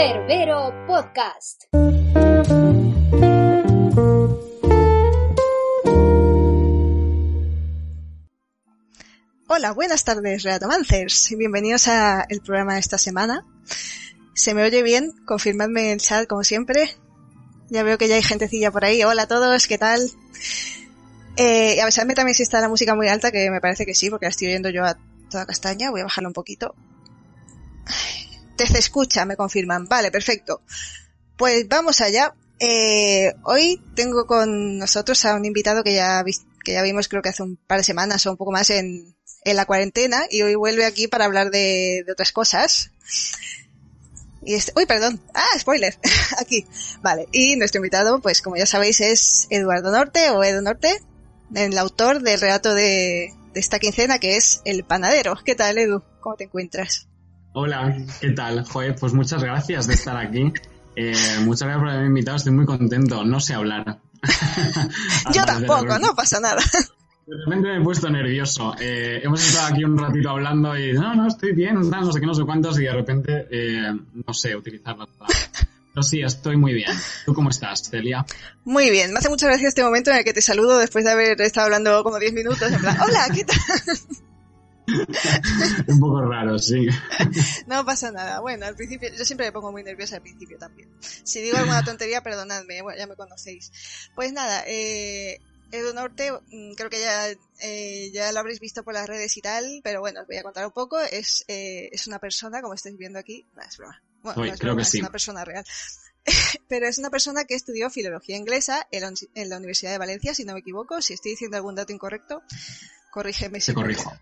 Cerbero Podcast. Hola, buenas tardes, Relatomancers, y bienvenidos al programa de esta semana. ¿Se me oye bien? Confirmadme en el chat, como siempre. Ya veo que ya hay gentecilla por ahí. Hola a todos, ¿qué tal? Eh, y avisarme también si está la música muy alta, que me parece que sí, porque la estoy oyendo yo a toda castaña. Voy a bajarlo un poquito. Te se escucha, me confirman. Vale, perfecto. Pues vamos allá. Eh, hoy tengo con nosotros a un invitado que ya, que ya vimos creo que hace un par de semanas o un poco más en, en la cuarentena y hoy vuelve aquí para hablar de, de otras cosas. Y este, uy, perdón. Ah, spoiler. aquí. Vale. Y nuestro invitado, pues como ya sabéis, es Eduardo Norte o Edu Norte, el autor del relato de, de esta quincena que es El Panadero. ¿Qué tal, Edu? ¿Cómo te encuentras? Hola, ¿qué tal? Joder, pues muchas gracias de estar aquí. Eh, muchas gracias por haberme invitado, estoy muy contento. No sé hablar. Yo tampoco, no pasa nada. De repente me he puesto nervioso. Eh, hemos estado aquí un ratito hablando y no, no, estoy bien, no, sé qué, no sé cuántos y de repente eh, no sé utilizar palabras. Pero sí, estoy muy bien. ¿Tú cómo estás, Celia? Muy bien. Me hace mucha gracia este momento en el que te saludo después de haber estado hablando como 10 minutos. En plan, hola, ¿qué tal? Un poco raro, sí. No pasa nada. Bueno, al principio, yo siempre me pongo muy nerviosa al principio también. Si digo alguna tontería, perdonadme, bueno, ya me conocéis. Pues nada, eh, Edu Norte, mm, creo que ya, eh, ya lo habréis visto por las redes y tal, pero bueno, os voy a contar un poco. Es, eh, es una persona, como estáis viendo aquí, no, es broma. Bueno, no es, creo broma, que es sí. una persona real. pero es una persona que estudió filología inglesa en la, en la Universidad de Valencia, si no me equivoco. Si estoy diciendo algún dato incorrecto, corrígeme si Te corrijo.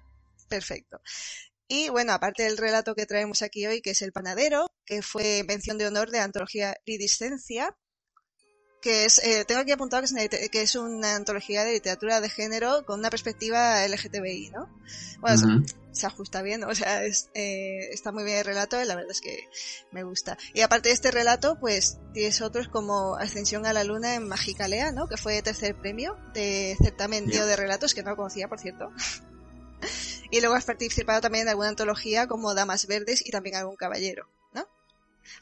Perfecto. Y bueno, aparte del relato que traemos aquí hoy, que es El Panadero, que fue mención de honor de la antología Iridiscencia, que es, eh, tengo aquí apuntado que es, una, lite- que es una antología de literatura de género con una perspectiva LGTBI, ¿no? Bueno, se- ajusta bien, o sea, es, eh, está muy bien el relato y la verdad es que me gusta. Y aparte de este relato, pues tienes otros como Ascensión a la Luna en Magicalea, ¿no? Que fue tercer premio de certamen de relatos, que no lo conocía, por cierto. Y luego has participado también en alguna antología como Damas Verdes y también algún caballero, ¿no? O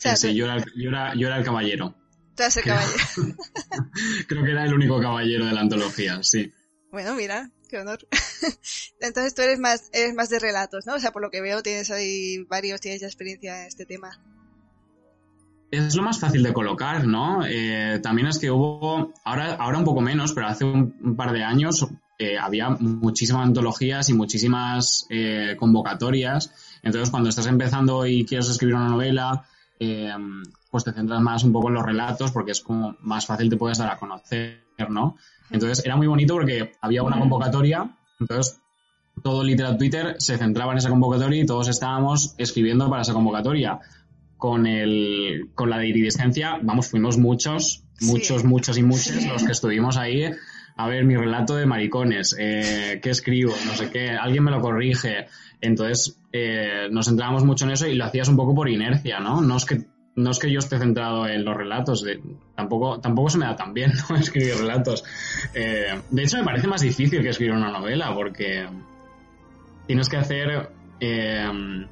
sea, Sí, sí, yo era, el- yo, era, yo era el caballero. tú eres el Creo. caballero. Creo que era el único caballero de la antología, sí. Bueno, mira, qué honor. Entonces tú eres más, eres más de relatos, ¿no? O sea, por lo que veo tienes ahí varios, tienes ya experiencia en este tema. Es lo más fácil de colocar, ¿no? Eh, también es que hubo, ahora, ahora un poco menos, pero hace un, un par de años eh, había muchísimas antologías y muchísimas eh, convocatorias. Entonces, cuando estás empezando y quieres escribir una novela, eh, pues te centras más un poco en los relatos porque es como más fácil te puedes dar a conocer, ¿no? Entonces, era muy bonito porque había una convocatoria, entonces todo Literal Twitter se centraba en esa convocatoria y todos estábamos escribiendo para esa convocatoria con el con la de iridescencia, vamos, fuimos muchos, Sí. muchos, muchos y muchos los que estuvimos ahí a ver mi relato de maricones, eh, qué escribo, no sé qué, alguien me lo corrige. Entonces eh, nos centrábamos mucho en eso y lo hacías un poco por inercia, ¿no? No es que no es que yo esté centrado en los relatos, tampoco, tampoco se me da tan bien ¿no? escribir relatos. Eh, de hecho, me parece más difícil que escribir una novela, porque tienes que hacer eh,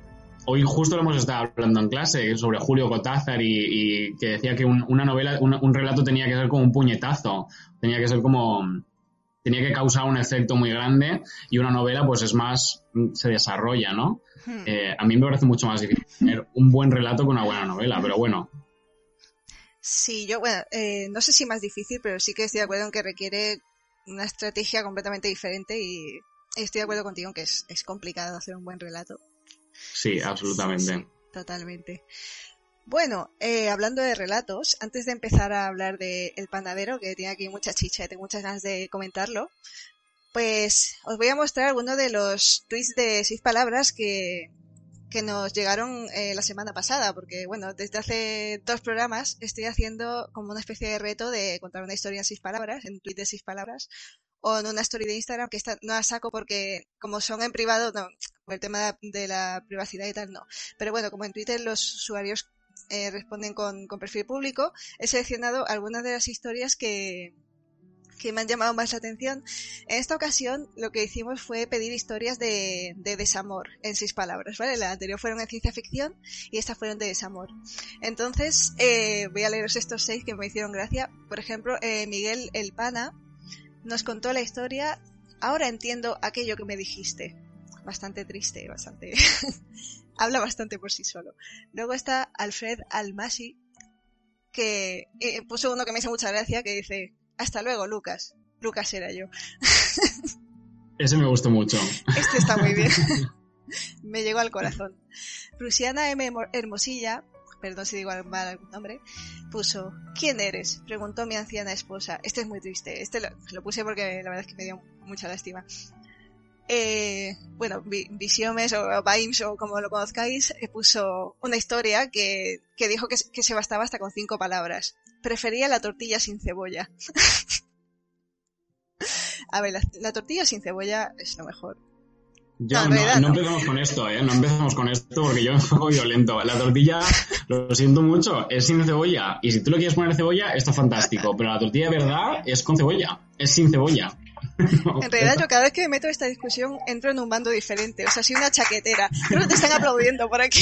Hoy justo lo hemos estado hablando en clase sobre Julio Cortázar y, y que decía que un, una novela, un, un relato tenía que ser como un puñetazo, tenía que ser como, tenía que causar un efecto muy grande y una novela pues es más, se desarrolla, ¿no? Hmm. Eh, a mí me parece mucho más difícil tener un buen relato que una buena novela, pero bueno, Sí, yo, bueno, eh, no sé si más difícil, pero sí que estoy de acuerdo en que requiere una estrategia completamente diferente y estoy de acuerdo contigo en que es, es complicado hacer un buen relato. Sí, absolutamente. Sí, totalmente. Bueno, eh, hablando de relatos, antes de empezar a hablar de El Panadero, que tiene aquí mucha chicha y tengo muchas ganas de comentarlo, pues os voy a mostrar algunos de los tweets de seis palabras que, que nos llegaron eh, la semana pasada, porque bueno, desde hace dos programas estoy haciendo como una especie de reto de contar una historia en seis palabras, en un tweet de seis palabras, o en una story de Instagram, que esta no la saco porque como son en privado, no, por el tema de la, de privacidad y tal, no. Pero bueno, como en Twitter los usuarios eh, responden con, con perfil público, he seleccionado algunas de las historias que, que me han llamado más la atención. En esta ocasión lo que hicimos fue pedir historias de, de desamor en seis palabras, ¿vale? La anterior fueron en ciencia ficción y estas fueron de desamor. Entonces, eh, voy a leeros estos seis que me hicieron gracia. Por ejemplo, eh, Miguel El Pana nos contó la historia Ahora entiendo aquello que me dijiste. Bastante triste, bastante... Habla bastante por sí solo. Luego está Alfred Almasi, que eh, puso uno que me hizo mucha gracia, que dice, hasta luego, Lucas. Lucas era yo. Ese me gustó mucho. Este está muy bien. me llegó al corazón. Rusiana M. Hermosilla, perdón si digo mal algún nombre, puso, ¿quién eres? Preguntó mi anciana esposa. Este es muy triste. Este lo, puse porque la verdad es que me dio mucha lástima. Eh, bueno, Visiomes o Vimes o como lo conozcáis, eh, puso una historia que, que dijo que, se bastaba hasta con cinco palabras. Prefería la tortilla sin cebolla. A ver, la, tortilla sin cebolla es lo mejor. Ya, no, no, no, empezamos con esto, ¿eh? No empezamos con esto porque yo me pongo violento. La tortilla, lo siento mucho, es sin cebolla. Y si tú le quieres poner cebolla, está fantástico. Pero la tortilla de verdad es con cebolla. Es sin cebolla. en realidad yo cada vez que me meto en esta discusión entro en un bando diferente, o sea, soy una chaquetera. Creo que te están aplaudiendo por aquí.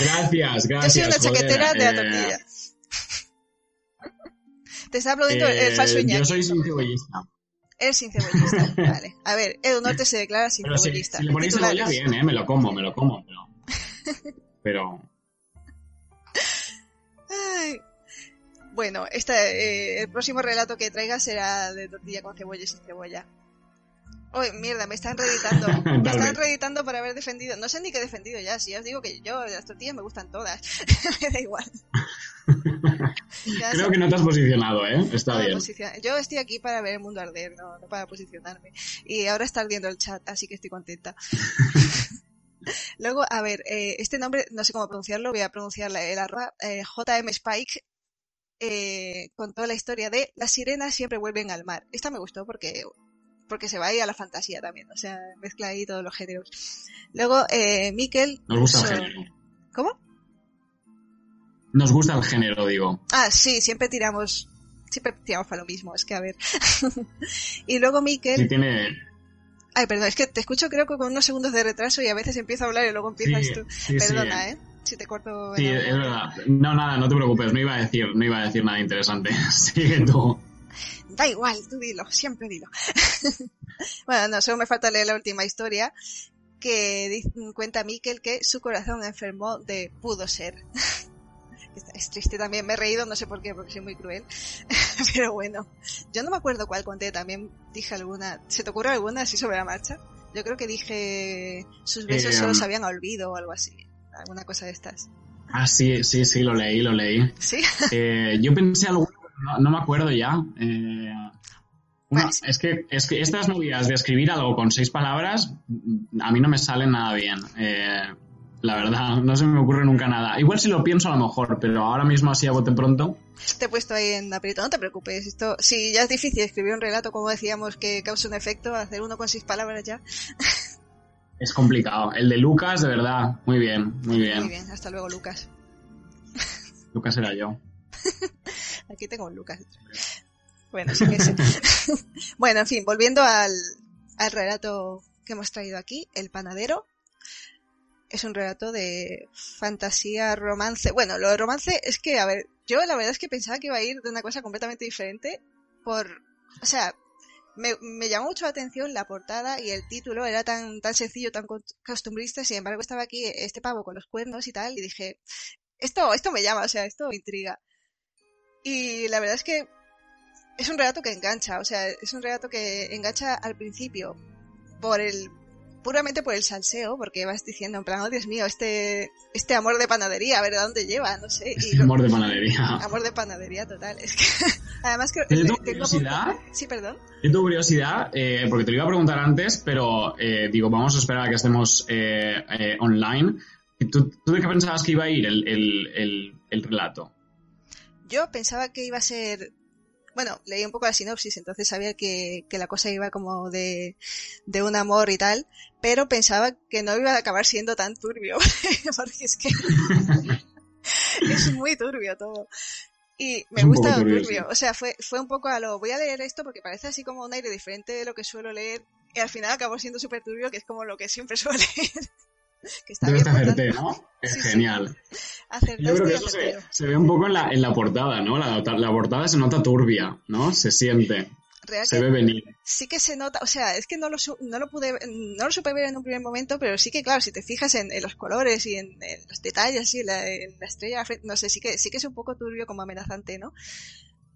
Gracias, gracias. Yo soy una chaquetera de la tortilla. Eh... Te está aplaudiendo eh, el falso Iñaki. Yo soy sin cebollista. Eres sin cebollista, vale. A ver, Edu Norte se declara sin pero cebollista. Si, si le ponéis cebolla, bien, ¿eh? Me lo como, me lo como, pero... pero... Ay, bueno, este, eh, el próximo relato que traiga será de tortilla con cebolla y sin cebolla. Uy, mierda, me están reeditando. me están reeditando para haber defendido. No sé ni qué he defendido ya. Si ya os digo que yo, las tortillas me gustan todas. me da igual. Creo que no te has posicionado, ¿eh? Está no, bien. Posicion... Yo estoy aquí para ver el mundo arder, no, no para posicionarme. Y ahora está ardiendo el chat, así que estoy contenta. Luego, a ver, eh, este nombre, no sé cómo pronunciarlo, voy a pronunciar el arroba, eh, JM Spike, eh, contó la historia de las sirenas siempre vuelven al mar. Esta me gustó porque porque se va ahí a la fantasía también, o sea, mezcla ahí todos los géneros. Luego, eh, Miquel... Nos gusta el género. ¿Cómo? Nos gusta el género, digo. Ah, sí, siempre tiramos, siempre tiramos para lo mismo, es que a ver. y luego Miquel... Sí, tiene... Ay, perdón, es que te escucho creo que con unos segundos de retraso y a veces empiezo a hablar y luego empiezas sí, tú. Sí, Perdona, sí. ¿eh? Si te corto... Sí, es verdad. No, nada, no te preocupes, no iba a decir, no iba a decir nada interesante. Sigue tú. Da igual, tú dilo, siempre dilo. bueno, no, solo me falta leer la última historia que cuenta Miquel que su corazón enfermó de pudo ser. es triste también, me he reído, no sé por qué, porque soy muy cruel. Pero bueno, yo no me acuerdo cuál conté, también dije alguna. ¿Se te ocurre alguna así sobre la marcha? Yo creo que dije sus besos Eh, solo um, sabían a olvido o algo así. Alguna cosa de estas. Ah, sí, sí, sí, lo leí, lo leí. ¿Sí? Eh, yo pensé algo, no, no me acuerdo ya. Eh, es, que, es que estas movidas de escribir algo con seis palabras, a mí no me salen nada bien. Eh, la verdad, no se me ocurre nunca nada. Igual si lo pienso a lo mejor, pero ahora mismo así a bote pronto. Te he puesto ahí en aprieto, no te preocupes. Esto, si ya es difícil escribir un relato, como decíamos, que cause un efecto, hacer uno con seis palabras ya. Es complicado. El de Lucas, de verdad, muy bien, muy bien. Muy bien, hasta luego, Lucas. Lucas era yo. Aquí tengo un Lucas. Bueno, sí que bueno, en fin, volviendo al, al relato que hemos traído aquí, El panadero. Es un relato de fantasía, romance. Bueno, lo de romance es que, a ver, yo la verdad es que pensaba que iba a ir de una cosa completamente diferente por, o sea, me, me llamó mucho la atención la portada y el título era tan, tan sencillo, tan co- costumbrista, sin embargo estaba aquí este pavo con los cuernos y tal, y dije, esto, esto me llama, o sea, esto me intriga. Y la verdad es que es un relato que engancha, o sea, es un relato que engancha al principio por el puramente por el salseo, porque vas diciendo en plan, oh Dios mío, este este amor de panadería, a ver a dónde lleva, no sé, Este amor de panadería. amor de panadería total, es que además que le- tengo curiosidad. Sí, perdón. Yo tengo curiosidad, eh, porque te lo iba a preguntar antes, pero eh, digo, vamos a esperar a que estemos eh, eh, online. ¿Tú, ¿Tú de qué pensabas que iba a ir el, el, el, el relato? Yo pensaba que iba a ser bueno, leí un poco la sinopsis, entonces sabía que, que la cosa iba como de, de un amor y tal, pero pensaba que no iba a acabar siendo tan turbio, porque es que es muy turbio todo. Y me gusta turbio. O sea, fue, fue un poco a lo. Voy a leer esto porque parece así como un aire diferente de lo que suelo leer. Y al final acabó siendo súper turbio, que es como lo que siempre suelo leer. Que está bien. Acerté, ¿no? Es genial. Yo creo que eso se, ve un poco en la, en la portada, ¿no? La, la portada se nota turbia, ¿no? Se siente se ve venir. Sí que se nota, o sea, es que no lo, no lo pude, no lo supe ver en un primer momento, pero sí que claro, si te fijas en, los colores y en, los detalles y en la, estrella, no sé, sí que, sí que es un poco turbio como amenazante, ¿no?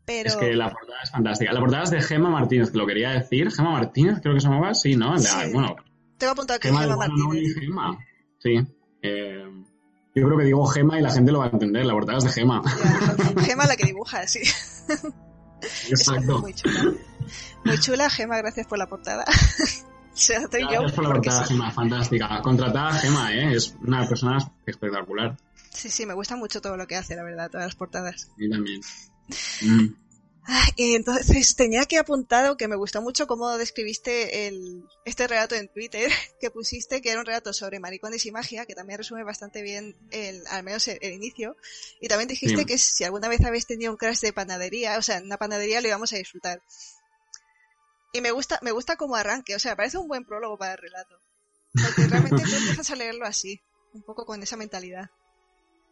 Pero... Es que la portada es fantástica. La portada es de Gema Martínez, que lo quería decir. Gema Martínez, creo que se llamaba, sí, ¿no? Bueno, Tengo apuntado que Gema, Gema Martínez. Gema. Sí. Eh, yo creo que digo Gema y la gente lo va a entender. La portada es de Gema. Gema la que dibuja, sí. Exacto. muy chula. Muy chula, Gema, gracias por la portada. gracias por la portada, Gema, fantástica. Contratada Gema, ¿eh? Es una persona espectacular. Sí, sí, me gusta mucho todo lo que hace, la verdad, todas las portadas. Y también. Mm. Y entonces tenía aquí apuntado que me gustó mucho cómo describiste el, este relato en Twitter que pusiste, que era un relato sobre maricones y magia, que también resume bastante bien el, al menos el, inicio. Y también dijiste que si alguna vez habéis tenido un crash de panadería, o sea, en una panadería lo íbamos a disfrutar. Y me gusta, me gusta como arranque, o sea, parece un buen prólogo para el relato. Porque realmente tú empiezas a leerlo así, un poco con esa mentalidad.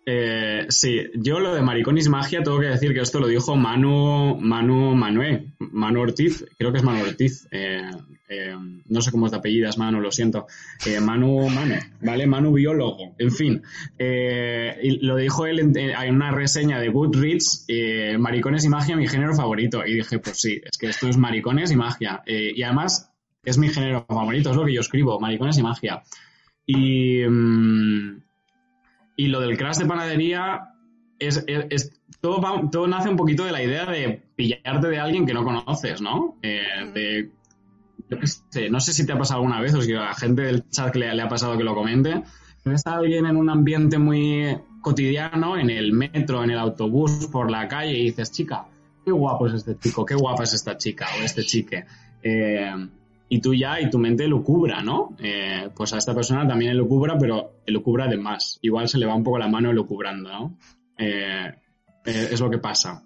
Eh, sí, yo lo de Mariconis y Magia tengo que decir que esto lo dijo Manu, Manu Manuel, Manu Ortiz, creo que es Manu Ortiz, eh, eh, no sé cómo es de apellidas Manu, lo siento, Manu, Manu, ¿vale? Manu biólogo, en fin, lo dijo él en, una reseña de Goodreads, Maricones y Magia, mi género favorito, y dije, pues sí, es que esto es Maricones y Magia, y además es mi género favorito, es lo que yo escribo, Maricones y Magia. Y... Mm, y lo del crash de panadería es, todo, todo nace un poquito de la idea de pillarte de alguien que no conoces, ¿no? Eh, de, yo qué sé, no sé si te ha pasado alguna vez o si a la gente del chat le, le ha pasado que lo comente. A alguien en un ambiente muy cotidiano, en el metro, en el autobús, por la calle y dices, chica, qué guapo es este chico, qué guapa es esta chica o este chique. Eh, y tú ya, y tu mente lo cubra, ¿no? Eh, pues a esta persona también lo cubra, pero lo cubra de más. Igual se le va un poco la mano lo cubrando, ¿no? Eh, eh, es lo que pasa.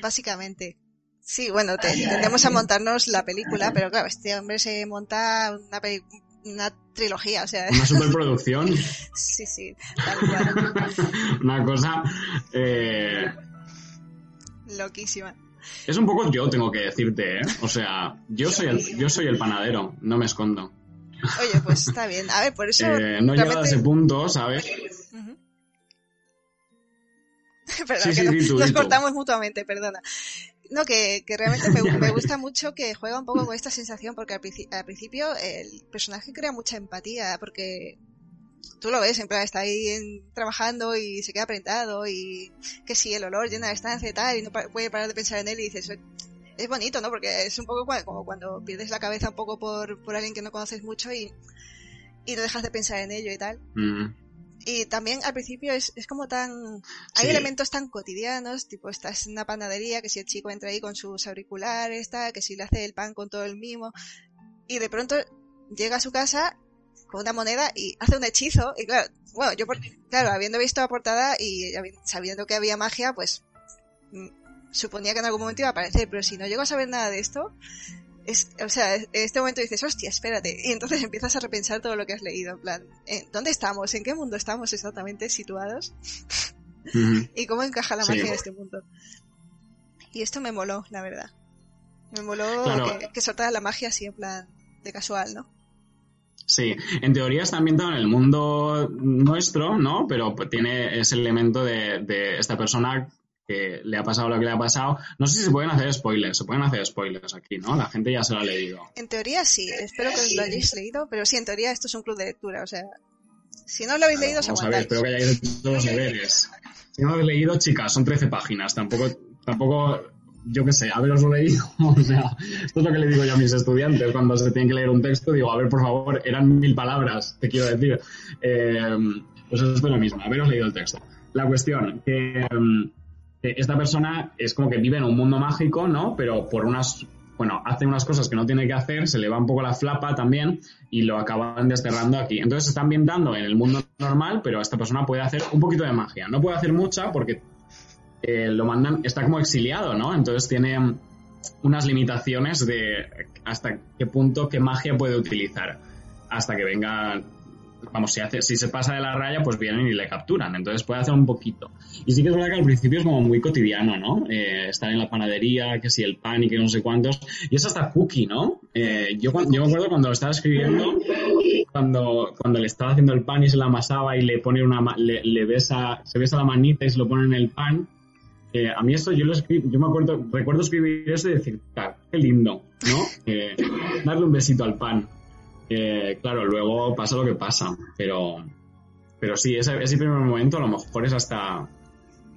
Básicamente. Sí, bueno, tendemos a montarnos la película, pero claro, este hombre se monta una, una trilogía, o sea... Una superproducción. sí, sí, tal cual. una cosa... Loquísima. Es un poco yo, tengo que decirte, ¿eh? O sea, yo soy el, yo soy el panadero, no me escondo. Oye, pues está bien. A ver, por eso... Eh, no realmente... a ese punto, ¿sabes? Perdón, que nos, cortamos mutuamente, perdona. No, que, que realmente me, me, gusta mucho que juega un poco con esta sensación, porque al, al, principio el personaje crea mucha empatía, porque tú lo ves, en plan, está ahí trabajando y se queda apretado y que si el olor llena la estancia y tal y no puede parar de pensar en él y dices, es bonito, ¿no? Porque es un poco como cuando pierdes la cabeza un poco por, por alguien que no conoces mucho y, y no dejas de pensar en ello y tal. Mm. Y también al principio es, es como tan... Hay elementos tan cotidianos, tipo estás en una panadería, que si el chico entra ahí con sus auriculares, tal, que si le hace el pan con todo el mimo, y de pronto llega a su casa con una moneda y hace un hechizo. Y claro, bueno, yo, claro, habiendo visto la portada y sabiendo que había magia, pues mm, suponía que en algún momento iba a aparecer, pero si no llego a saber nada de esto, es, o sea, en este momento dices, hostia, espérate, y entonces empiezas a repensar todo lo que has leído, en plan, ¿dónde estamos? ¿En qué mundo estamos exactamente situados? ¿Y cómo encaja la magia en este mundo? Y esto me moló, la verdad. Me moló que, que soltara la magia así en plan de casual, ¿no? Sí, en teoría está ambientado en el mundo nuestro, ¿no? Pero tiene ese elemento de, esta persona que le ha pasado lo que le ha pasado. No sé si se pueden hacer spoilers, se pueden hacer spoilers aquí, ¿no? La gente ya se lo ha leído. En teoría sí, espero que lo hayáis leído, pero sí, en teoría esto es un club de lectura, o sea, si no lo habéis leído, vamos a ver, espero que hayáis hecho los deberes. Si no lo habéis leído, chicas, son 13 páginas, tampoco, tampoco yo qué sé, haberos leído. o sea, esto es lo que le digo yo a mis estudiantes cuando se tienen que leer un texto. Digo, a ver, por favor, eran mil palabras, te quiero decir. Eh, pues esto es lo mismo, haberos leído el texto. La cuestión, que, que esta persona es como que vive en un mundo mágico, ¿no? Pero por unas bueno, hace unas cosas que no tiene que hacer, se le va un poco la flapa también y lo acaban desterrando aquí. Entonces se está ambientando en el mundo normal, pero esta persona puede hacer un poquito de magia. No puede hacer mucha porque eh, lo mandan, está como exiliado, ¿no? Entonces tiene unas limitaciones de hasta qué punto, qué magia puede utilizar. Hasta que venga vamos, si, hace, si se pasa de la raya, pues vienen y le capturan. Entonces puede hacer un poquito. Y sí que es verdad que al principio es como muy cotidiano, ¿no? Eh, estar en la panadería, que si el pan y que no sé cuántos. Y es hasta cookie, ¿no? Eh, yo, yo me acuerdo cuando lo estaba escribiendo, cuando, cuando le estaba haciendo el pan y se la amasaba y le pone una, le besa, se besa la manita y se lo pone en el pan. Eh, a mí esto yo lo escribo, yo me acuerdo, recuerdo escribir eso y decir, qué lindo, ¿no? Eh, darle un besito al pan claro, luego pasa lo que pasa, pero, pero sí, ese, ese primer momento a lo mejor es hasta...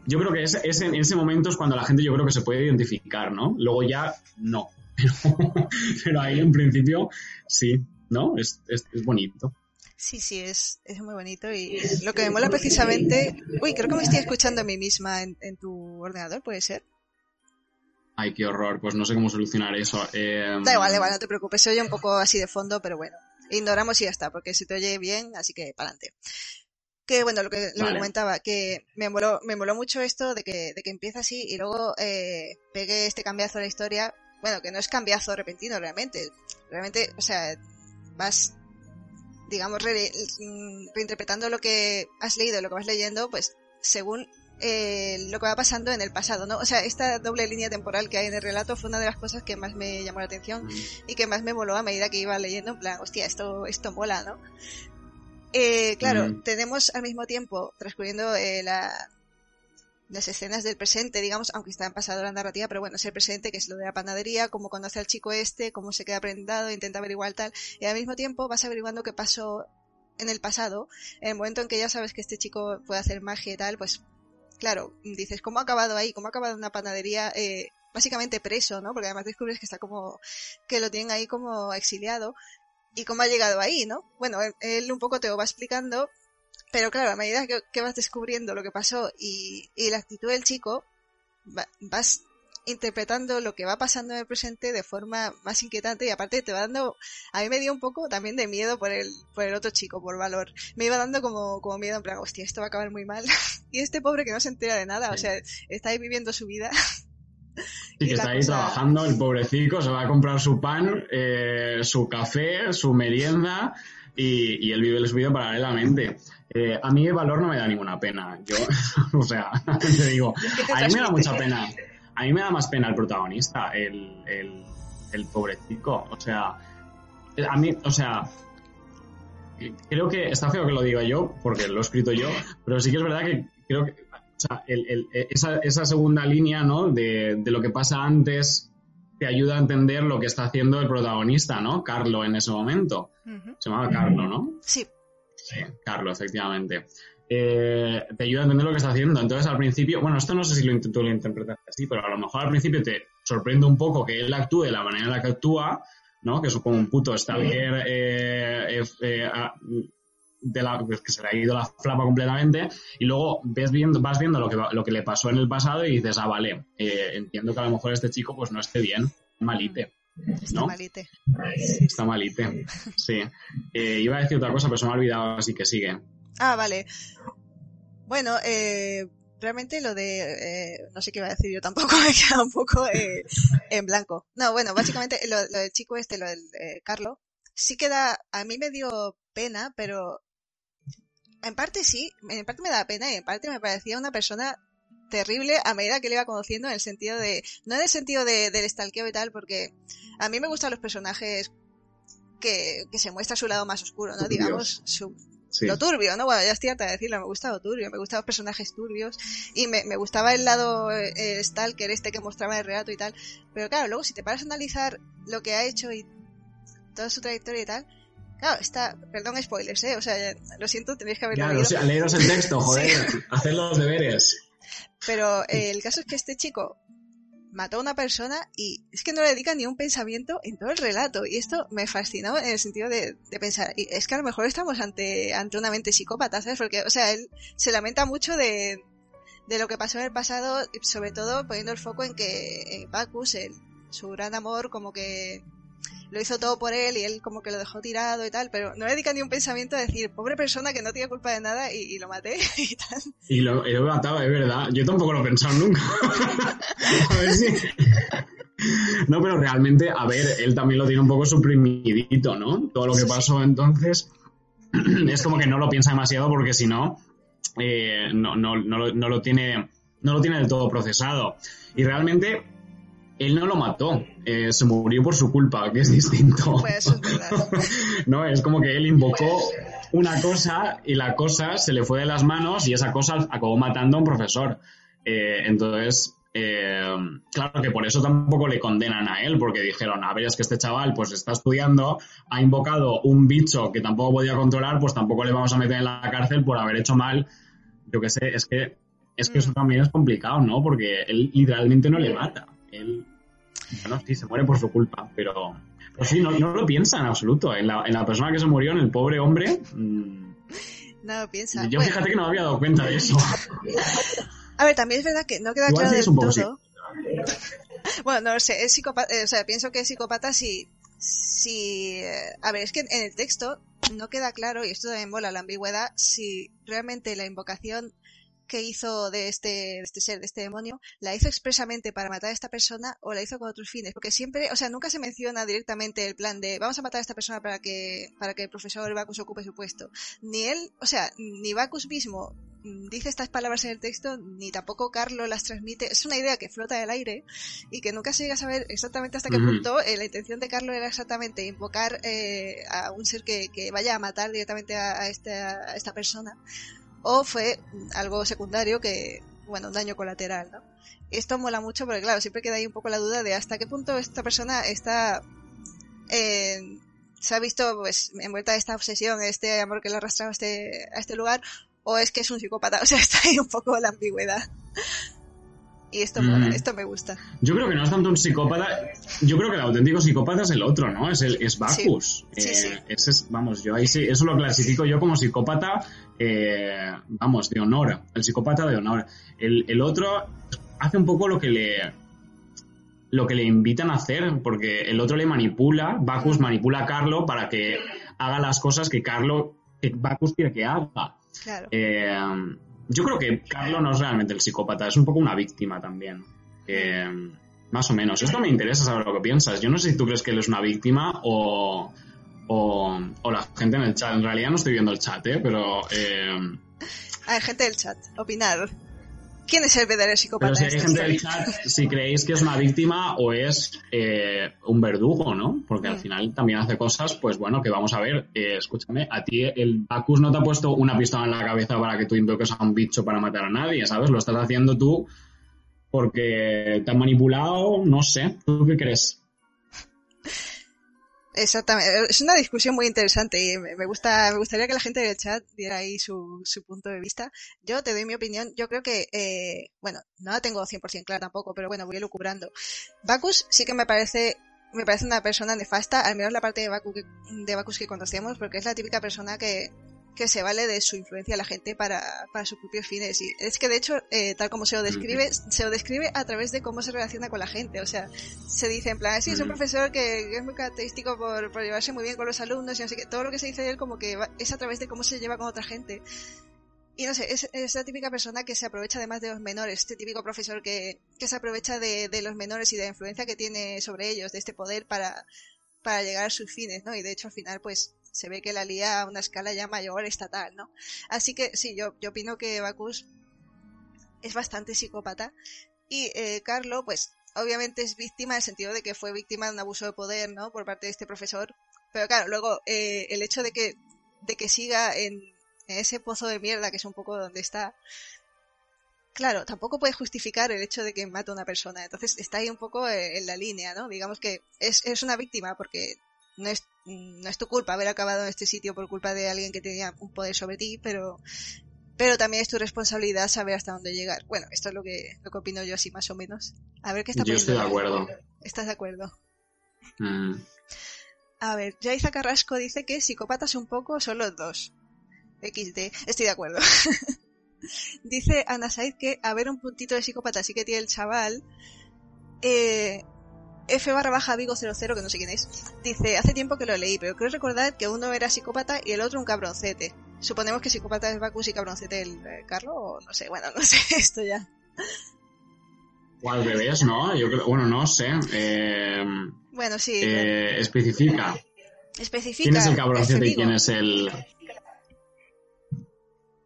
Yo creo que ese, ese, en ese momento es cuando la gente yo creo que se puede identificar, ¿no? Luego ya no. Pero, ahí en principio sí, ¿no? Es, es, bonito. Sí, sí, es, es, muy bonito y lo que me mola precisamente... Uy, creo que me estoy escuchando a mí misma en, en tu ordenador, ¿puede ser? Ay, qué horror, pues no sé cómo solucionar eso. Eh... Da igual, da igual, no te preocupes, se oye un poco así de fondo, pero bueno, ignoramos y ya está, porque se te oye bien, así que para adelante. Que bueno, lo que, lo comentaba, que me moló, me moló mucho esto de que, de que empieza así y luego eh, pegué este cambiazo a la historia. Bueno, que no es cambiazo repentino realmente. Realmente, o sea, vas, digamos, reinterpretando lo que has leído, lo que vas leyendo, pues según eh, lo que va pasando en el pasado, ¿no? O sea, esta doble línea temporal que hay en el relato fue una de las cosas que más me llamó la atención y que más me moló a medida que iba leyendo, en plan, hostia, esto, esto mola, ¿no? Eh, claro, tenemos al mismo tiempo transcurriendo eh, la, las escenas del presente, digamos, aunque está en pasado la narrativa, pero bueno, es el presente, que es lo de la panadería, cómo conoce al chico este, cómo se queda prendado, intenta averiguar tal, y al mismo tiempo vas averiguando qué pasó en el pasado, en el momento en que ya sabes que este chico puede hacer magia y tal, pues claro, dices, ¿cómo ha acabado ahí? ¿Cómo ha acabado en una panadería? Eh, básicamente preso, ¿no? Porque además descubres que está como, que lo tienen ahí como exiliado. ¿Y cómo ha llegado ahí, no? Bueno, él, un poco te lo va explicando, pero claro, a medida que, vas descubriendo lo que pasó y, y la actitud del chico, vas interpretando lo que va pasando en el presente de forma más inquietante y aparte te va dando, a mí me dio un poco también de miedo por el, por el otro chico, por valor. Me iba dando como, como miedo en plan, hostia, esto va a acabar muy mal. y este pobre que no se entera de nada, o sea, está ahí viviendo su vida. y que está ahí trabajando, el pobrecito, se va a comprar su pan, eh, su café, su merienda y, y él vive su vida paralelamente. Eh, a mí el valor no me da ninguna pena. Yo, o sea, te digo, a mí me da mucha pena a mí me da más pena el protagonista, el, el, el pobrecito. O sea, a mí, o sea, creo que está feo que lo diga yo, porque lo he escrito yo, pero sí que es verdad que creo que o sea, el, el, esa, esa, segunda línea ¿no? de, de, lo que pasa antes te ayuda a entender lo que está haciendo el protagonista, ¿no? Carlo en ese momento. Se llamaba Carlo, ¿no? Sí. Sí, Carlo, efectivamente. Eh, te ayuda a entender lo que está haciendo. Entonces, al principio, bueno, esto no sé si lo, tú lo interpretas así, pero a lo mejor al principio te sorprende un poco que él actúe de la manera en la que actúa, ¿no? Que es como un puto eh, eh, de la, pues, que se le ha ido la flapa completamente y luego ves viendo, vas viendo lo que, lo que le pasó en el pasado y dices, ah, vale, entiendo que a lo mejor este chico pues no esté bien, malite. Está malite. Está malite, sí. iba a decir otra cosa, pero se me ha olvidado, así que sigue. Ah, vale. Bueno, eh, realmente lo de, eh, no sé qué iba a decir yo tampoco, me queda un poco eh, en blanco. No, bueno, básicamente lo, del chico este, lo del eh, Carlo, sí queda, a mí me dio pena, pero en parte sí, en parte me da pena y en parte me parecía una persona terrible a medida que le iba conociendo en el sentido de, no en el sentido de, del stalkeo y tal, porque a mí me gustan los personajes que, que se muestra su lado más oscuro, ¿no? Digamos, su, lo turbio, ¿no? Bueno, ya estoy harta de decirlo, me gusta lo turbio, me gustaban los personajes turbios y me, me gustaba el lado eh, stalker este que mostraba el relato y tal. Pero claro, luego si te paras a analizar lo que ha hecho y toda su trayectoria y tal, claro, está, perdón spoilers, ¿eh? O sea, lo siento, tenéis que haberlo claro, leído. O leeros el texto, joder, hacer los deberes. Pero eh, el caso es que este chico mató a una persona y es que no le dedica ni un pensamiento en todo el relato. Y esto me fascinó en el sentido de, pensar, y es que a lo mejor estamos ante, ante una mente psicópata, ¿sabes? Porque, o sea, él se lamenta mucho de, de lo que pasó en el pasado, sobre todo poniendo el foco en que Bacchus, el, su gran amor, como que lo hizo todo por él y él como que lo dejó tirado y tal, pero no le dedica ni un pensamiento a decir, pobre persona que no tiene culpa de nada y, lo maté y tal. Y lo, he matado, es verdad. Yo tampoco lo he pensado nunca. a ver si... No, pero realmente, a ver, él también lo tiene un poco suprimidito, ¿no? Todo lo que pasó entonces es como que no lo piensa demasiado porque si no, eh, no, no, no, no, lo tiene, no lo tiene del todo procesado. Y realmente él no lo mató, eh, se murió por su culpa, que es distinto. Pues es no, es como que él invocó una cosa y la cosa se le fue de las manos y esa cosa acabó matando a un profesor. Eh, entonces, eh, claro que por eso tampoco le condenan a él, porque dijeron, a ver, es que este chaval pues está estudiando, ha invocado un bicho que tampoco podía controlar, pues tampoco le vamos a meter en la cárcel por haber hecho mal. Yo qué sé, es que, es que eso mm. también es complicado, ¿no? Porque él literalmente no le mata. Él, bueno, sí, se muere por su culpa, pero, pues sí, no, lo piensa en absoluto. En la, en la persona que se murió, en el pobre hombre. Mm, no lo piensa. Yo fíjate que no me había dado cuenta de eso. A ver, también es verdad que no queda claro del todo. Bueno, no lo sé, es psicópata, eh, o sea, pienso que es psicópata si, si, eh, a ver, es que en el texto no queda claro, y esto también mola la ambigüedad, si realmente la invocación que hizo de este, de este ser, de este demonio, la hizo expresamente para matar a esta persona o la hizo con otros fines. Porque siempre, o sea, nunca se menciona directamente el plan de vamos a matar a esta persona para que, para que el profesor Bacchus ocupe su puesto. Ni él, o sea, ni Bacchus mismo dice estas palabras en el texto, ni tampoco Carlo las transmite. Es una idea que flota en el aire y que nunca se llega a saber exactamente hasta qué punto eh, la intención de Carlo era exactamente invocar eh, a un ser que, que, vaya a matar directamente a, a, esta, a esta persona o fue algo secundario que, bueno, un daño colateral, ¿no? Esto mola mucho porque, claro, siempre queda ahí un poco la duda de hasta qué punto esta persona está, eh, se ha visto, pues, envuelta en esta obsesión, este amor que le ha arrastrado a este, a este lugar, o es que es un psicópata, o sea, está ahí un poco la ambigüedad. Y esto, mm. esto me gusta. Yo creo que no es tanto un psicópata. Yo creo que el auténtico psicópata es el otro, ¿no? Es el es Bacchus. Eh, ese es, vamos, yo ahí sí, eso lo clasifico yo como psicópata, eh, vamos, de honor. El psicópata de honor. El, el otro hace un poco lo que le lo que le invitan a hacer, porque el otro le manipula, Bacchus manipula a Carlo para que haga las cosas que Carlo, que Bacchus quiere que haga. Claro. Eh, yo creo que Carlo no es realmente el psicópata, es un poco una víctima también. más o menos. Esto me interesa saber lo que piensas. Yo no sé si tú crees que él es una víctima o, o, la gente en el chat. En realidad no estoy viendo el chat, ¿eh? Pero... Eh... Ver, gente del chat, opinar. ¿Quién es el verdadero psicópata? Pero si hay gente del chat, si creéis que es una víctima o es eh, un verdugo, ¿no? Porque al mm. final también hace cosas, pues bueno, que vamos a ver. Eh, escúchame, a ti el Bacchus no te ha puesto una pistola en la cabeza para que tú invoques a un bicho para matar a nadie, ¿sabes? Lo estás haciendo tú porque te han manipulado, no sé. ¿Tú qué crees? Exactamente, es una discusión muy interesante y me gusta, me gustaría que la gente del chat diera ahí su, su punto de vista. Yo te doy mi opinión, yo creo que, eh, bueno, no la tengo 100% clara tampoco, pero bueno, voy lucubrando. Bacchus sí que me parece, me parece una persona nefasta, al menos la parte de Bacchus que, de Bacchus que conocemos, porque es la típica persona que, que se vale de su influencia a la gente para, para sus propios fines. Y es que de hecho, eh, tal como se lo describe, se lo describe a través de cómo se relaciona con la gente. O sea, se dice en plan, sí, es un profesor que, es muy característico por, por, llevarse muy bien con los alumnos y así que todo lo que se dice de él como que es a través de cómo se lleva con otra gente. Y no sé, es, es, la típica persona que se aprovecha además de los menores, este típico profesor que, que se aprovecha de, de los menores y de la influencia que tiene sobre ellos, de este poder para, para llegar a sus fines, ¿no? Y de hecho al final pues se ve que la lía a una escala ya mayor estatal, ¿no? Así que sí, yo, yo opino que Bacchus es bastante psicópata y eh, Carlo, pues obviamente es víctima en el sentido de que fue víctima de un abuso de poder, ¿no? Por parte de este profesor. Pero claro, luego eh, el hecho de que, de que siga en, ese pozo de mierda que es un poco donde está, claro, tampoco puede justificar el hecho de que mate a una persona. Entonces está ahí un poco eh, en la línea, ¿no? Digamos que es, es una víctima porque no es, no es tu culpa haber acabado en este sitio por culpa de alguien que tenía un poder sobre ti, pero, pero también es tu responsabilidad saber hasta dónde llegar. Bueno, esto es lo que, lo que opino yo así más o menos. A ver qué está Yo estoy de acuerdo. ¿Estás de acuerdo? Mm. A ver, Jaiza Carrasco dice que psicópatas un poco son los dos. XD, estoy de acuerdo. dice Ana Said que a ver un puntito de psicópata sí que tiene el chaval. Eh, F barra baja Vigo 00, que no sé quién es, dice, hace tiempo que lo leí, pero creo recordar que uno era psicópata y el otro un cabroncete. Suponemos que psicópata es Bacus y cabroncete el eh, Carlo, o no sé, bueno, no sé, esto ya. O al revés, ¿no? Yo creo, bueno, no sé. Eh, Bueno, sí. eh, especifica. especifica. ¿Quién es el cabroncete y quién es el.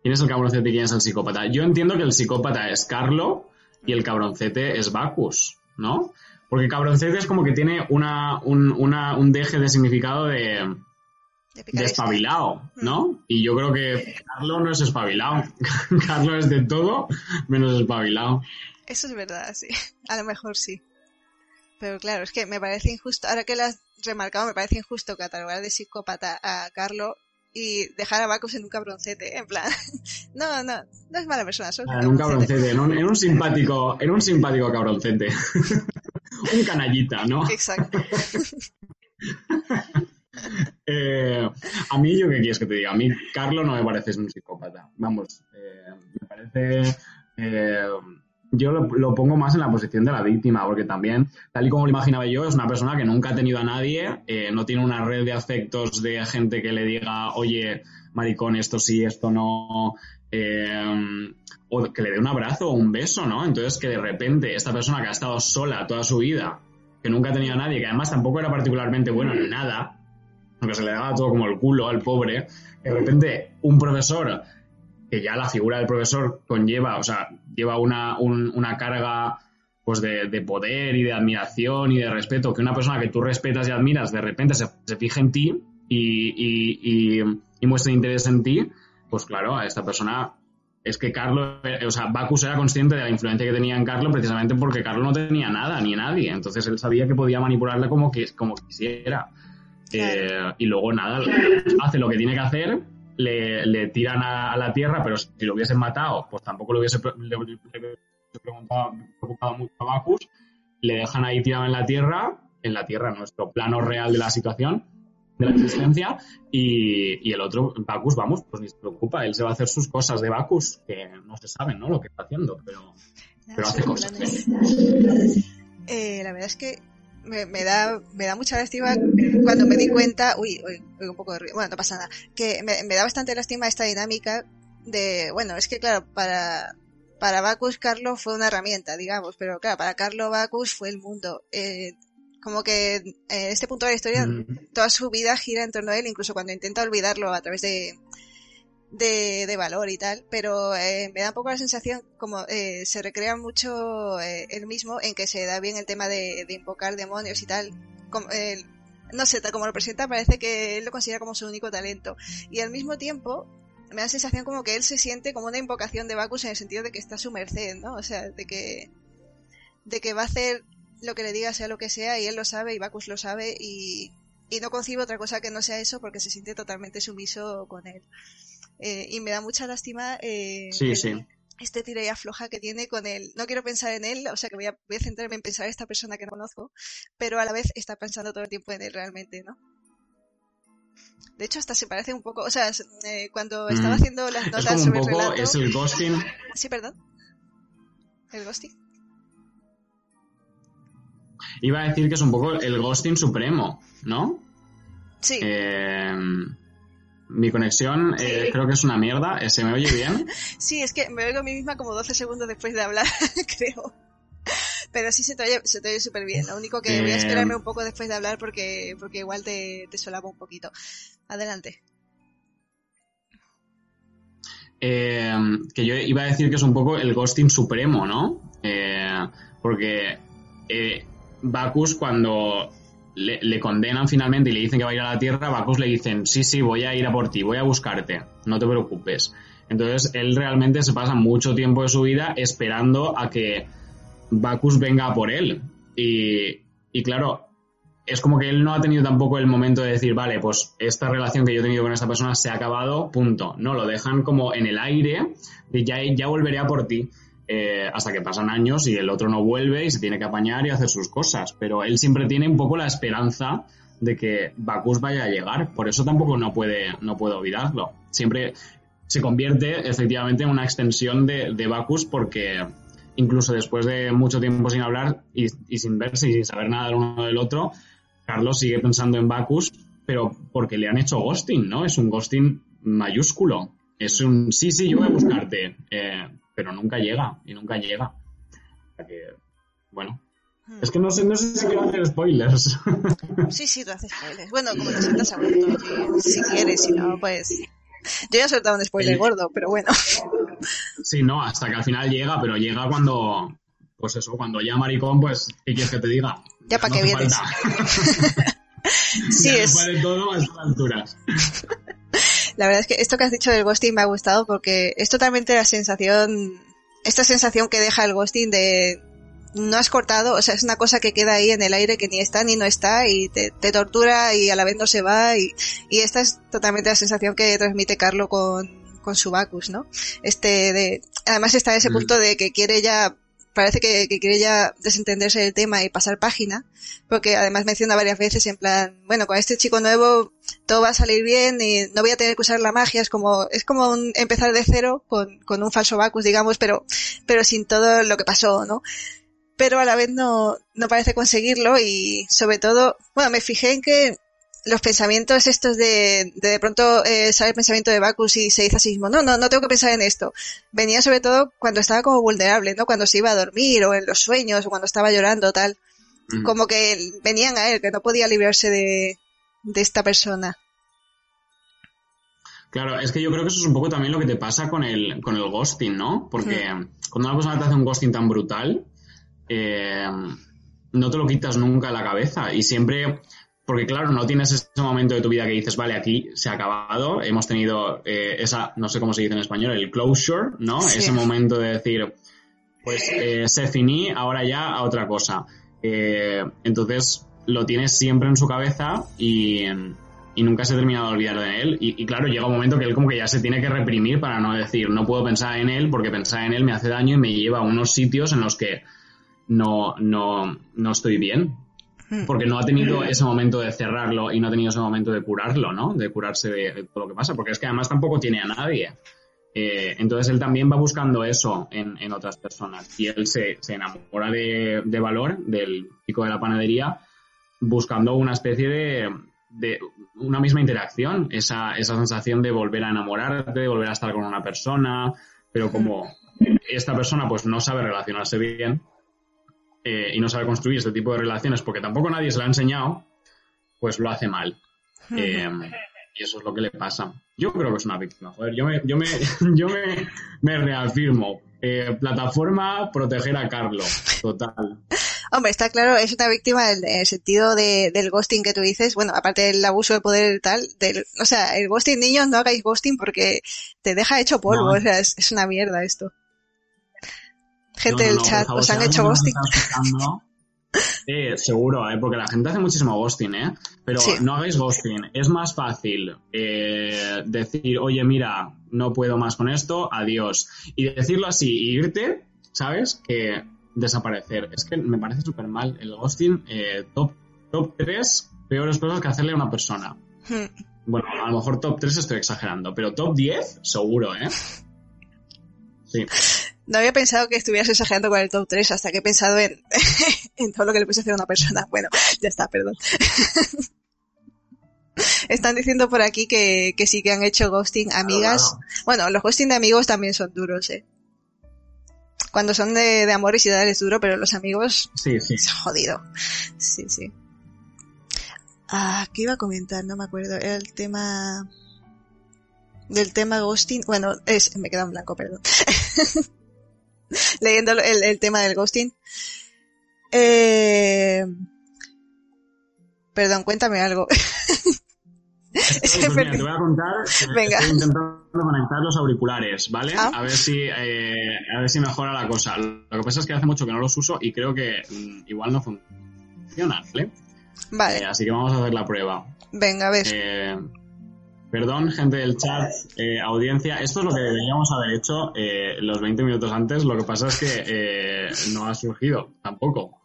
¿Quién es el cabroncete y quién es el psicópata? Yo entiendo que el psicópata es Carlo y el cabroncete es Bacchus, ¿no? Porque cabroncete es como que tiene una, un, una- un deje de significado de, De espabilado, ¿no? Y yo creo que Carlo no es espabilado. Carlo es de todo menos espabilado. Eso es verdad, sí. A lo mejor sí. Pero claro, es que me parece injusto, ahora que lo has remarcado, me parece injusto catalogar de psicópata a Carlo y dejar a Bacus en un cabroncete, en plan, no, no, no es mala persona, solo En un cabroncete, en un, en un simpático, en un simpático cabroncete. un canallita, ¿no? Exacto. Eh, a mí, ¿yo qué quieres que te diga? A mí, Carlo no me parece un psicópata. Vamos, eh, me parece... eh, yo lo, lo pongo más en la posición de la víctima, porque también, tal y como lo imaginaba yo, es una persona que nunca ha tenido a nadie, eh, no tiene una red de afectos de gente que le diga, oye, maricón, esto sí, esto no, eh, o que le dé un abrazo o un beso, ¿no? Entonces que de repente esta persona que ha estado sola toda su vida, que nunca ha tenido a nadie, que además tampoco era particularmente bueno en nada, aunque se le daba todo como el culo al pobre, de repente un profesor, que ya la figura del profesor conlleva, o sea, lleva una, un- una carga pues de, de poder y de admiración y de respeto, que una persona que tú respetas y admiras de repente se, se fije en ti y, y, y, y muestre interés en ti, pues claro, a esta persona es que Carlos, eh, o sea, Bacchus era consciente de la influencia que tenía en Carlos precisamente porque Carlos no tenía nada ni nadie, entonces él sabía que podía manipularla como, que, como quisiera. Eh, y luego nada, hace lo que tiene que hacer, le, le tiran a, a la tierra, pero si lo hubiesen matado, pues tampoco le hubiese, le, le- le preguntado, preocupado mucho a Bacchus, le dejan ahí tirado en la tierra, en la tierra, en nuestro plano real de la situación, de la existencia, y, y el otro, Bacchus, vamos, pues ni se preocupa, él se va a hacer sus cosas de Bacchus, que no se saben, ¿no? Lo que está haciendo, pero, pero hace cosas. Eh, la verdad es que me, me da me da mucha lástima cuando me di cuenta, uy, uy, uy, un poco de ruido, bueno, no pasa nada, que me, me da bastante lástima esta dinámica de, bueno, es que claro, para para Bacchus Carlo fue una herramienta, digamos, pero claro, para Carlo Bacchus fue el mundo. Eh, como que en este punto de la historia Mm, toda su vida gira en torno a él, incluso cuando intenta olvidarlo a través de, de, de valor y tal, pero eh, me da un poco la sensación como eh, se recrea mucho eh, él mismo en que se da bien el tema de, de invocar demonios y tal. Como, eh, no sé, tal como lo presenta, parece que él lo considera como su único talento. Y al mismo tiempo, me da la sensación como que él se siente como una invocación de Bacchus en el sentido de que está a su merced, ¿no? O sea, de que, de que va a hacer lo que le diga sea lo que sea y él lo sabe y Bacchus lo sabe y, y no concibe otra cosa que no sea eso porque se siente totalmente sumiso con él. Eh, y me da mucha lástima eh, Sí, sí. este tira y afloja que tiene con él. No quiero pensar en él, o sea que voy a, voy a centrarme en pensar en esta persona que no conozco, pero a la vez está pensando todo el tiempo en él realmente, ¿no? De hecho, hasta se parece un poco, o sea, eh, cuando estaba Mm. haciendo las Es notas como un sobre el relato... es el ghosting, Sí, perdón. ¿El ghosting? Iba a decir que es un poco el ghosting supremo, ¿no? Sí. Eh, mi conexión eh, creo que es una mierda. Eh, ¿Se me oye bien? Sí, es que me oigo a mí misma como 12 segundos después de hablar, creo. Pero sí se te oye, se te oye súper bien. Lo único que voy a esperarme un poco después de hablar porque, porque igual te, te solapa un poquito. Adelante. Eh, que yo iba a decir que es un poco el ghosting supremo, ¿no? Eh, porque eh, Bacchus cuando le, condenan finalmente y le dicen que va a ir a la Tierra, Bacchus le dicen, sí, sí, voy a ir a por ti, voy a buscarte, no te preocupes. Entonces él realmente se pasa mucho tiempo de su vida esperando a que Bacchus venga a por él. Y, y claro, es como que él no ha tenido tampoco el momento de decir, vale, pues esta relación que yo he tenido con esta persona se ha acabado, punto. No, lo dejan como en el aire, de ya, ya volveré a por ti. Eh, hasta que pasan años y el otro no vuelve y se tiene que apañar y hacer sus cosas. Pero él siempre tiene un poco la esperanza de que Bacchus vaya a llegar. Por eso tampoco no puede, no olvidarlo. Siempre se convierte efectivamente en una extensión de, de Bacchus porque incluso después de mucho tiempo sin hablar y, sin verse y sin saber nada del uno del otro, Carlos sigue pensando en Bacchus, pero porque le han hecho ghosting, ¿no? Es un ghosting mayúsculo. Es un sí, sí, yo voy a buscarte, eh, pero nunca llega y nunca llega. bueno, hmm. es que no sé, no sé si quiero hacer spoilers. Sí, sí, tú haces spoilers. Bueno, como te sientas a gusto, si quieres, si no, pues... Yo ya he soltado un spoiler gordo, pero bueno. Sí, no, hasta que al final llega, pero llega cuando, pues eso, cuando ya maricón, pues, ¿qué quieres que te diga? Ya para qué vienes. sí, es. todo a estas alturas. La verdad es que esto que has dicho del ghosting me ha gustado porque es totalmente la sensación, esta sensación que deja el ghosting de no has cortado, o sea, es una cosa que queda ahí en el aire que ni está ni no está y te, tortura y a la vez no se va y, y esta es totalmente la sensación que transmite Carlo con, con su Bacchus, ¿no? Este de, además está ese mm. punto de que quiere ya parece que, quiere ya desentenderse del tema y pasar página, porque además menciona varias veces en plan, bueno, con este chico nuevo todo va a salir bien y no voy a tener que usar la magia, es como, es como un empezar de cero con, con un falso Bacchus, digamos, pero, pero sin todo lo que pasó, ¿no? Pero a la vez no, no parece conseguirlo y sobre todo, bueno, me fijé en que los pensamientos estos de de, pronto eh, sale el pensamiento de Bacchus y se dice a sí mismo, no, no, no tengo que pensar en esto. Venía sobre todo cuando estaba como vulnerable, ¿no? Cuando se iba a dormir o en los sueños o cuando estaba llorando, tal. Como que venían a él, que no podía librarse de, de esta persona. Claro, es que yo creo que eso es un poco también lo que te pasa con el, con el ghosting, ¿no? Porque cuando una persona te hace un ghosting tan brutal, eh, no te lo quitas nunca a la cabeza y siempre porque claro, no tienes ese momento de tu vida que dices, vale, aquí se ha acabado, hemos tenido eh, esa, no sé cómo se dice en español, el closure, ¿no? Ese momento de decir, pues eh, se finí, ahora ya a otra cosa. Eh, entonces lo tienes siempre en su cabeza y, nunca se ha terminado de olvidar de él. Y, y, claro, llega un momento que él como que ya se tiene que reprimir para no decir, no puedo pensar en él porque pensar en él me hace daño y me lleva a unos sitios en los que no, no, no estoy bien. Hmm. porque no ha tenido ese momento de cerrarlo y no ha tenido ese momento de curarlo, ¿no? De curarse de, todo lo que pasa, porque es que además tampoco tiene a nadie. Eh, entonces él también va buscando eso en, en otras personas y él se, se enamora de, de, valor, del pico de la panadería, buscando una especie de, de una misma interacción, esa, esa sensación de volver a enamorarte, de volver a estar con una persona, pero como esta persona pues no sabe relacionarse bien, eh, y no sabe construir este tipo de relaciones porque tampoco nadie se lo ha enseñado, pues lo hace mal. Eh, y eso es lo que le pasa. Yo creo que es una víctima. Joder, yo me, yo me, yo me, reafirmo. Eh, plataforma proteger a Carlos. Total. Hombre, está claro, es una víctima en el, sentido de, del ghosting que tú dices. Bueno, aparte del abuso de poder y tal, del, o sea, el ghosting, niños, no hagáis ghosting porque te deja hecho polvo. O sea, es, una mierda esto. Gente del chat, ¿os han hecho ghosting? Sí, seguro, ¿eh? porque la gente hace muchísimo ghosting, ¿eh? Pero no hagáis ghosting. Es más fácil eh, decir, oye, mira, no puedo más con esto, adiós. Y decirlo así, y irte, ¿sabes? Que desaparecer. Es que me parece súper mal el ghosting. Eh, top, top 3 peores cosas que hacerle a una persona. Hmm. Bueno, a lo mejor top 3 estoy exagerando, pero top 10, seguro, ¿eh? Sí. No había pensado que estuvieras exagerando con el top 3 hasta que he pensado en, en todo lo que le puede hacer a una persona. Bueno, ya está, perdón. Están diciendo por aquí que, que sí que han hecho ghosting amigas. Bueno, los ghosting de amigos también son duros, eh. Cuando son de, de amores y de es duro, pero los amigos sí, sí. es jodido. Sí, sí. Ah, ¿qué iba a comentar? No me acuerdo. Era el tema del tema ghosting. Bueno, es, me queda en blanco, perdón. leyendo el, el, tema del ghosting. Eh... Perdón, cuéntame algo. Pues te voy a contar Venga. estoy intentando conectar los auriculares, ¿vale? Ah. A ver si eh, a ver si mejora la cosa. Lo que pasa es que hace mucho que no los uso y creo que mm, igual no funcionan, ¿vale? Vale. Eh, así que vamos a hacer la prueba. Venga, a ver. Eh, Perdón, gente del chat, eh, audiencia, esto es lo que deberíamos haber hecho eh, los 20 minutos antes, lo que pasa es que eh, no ha surgido tampoco.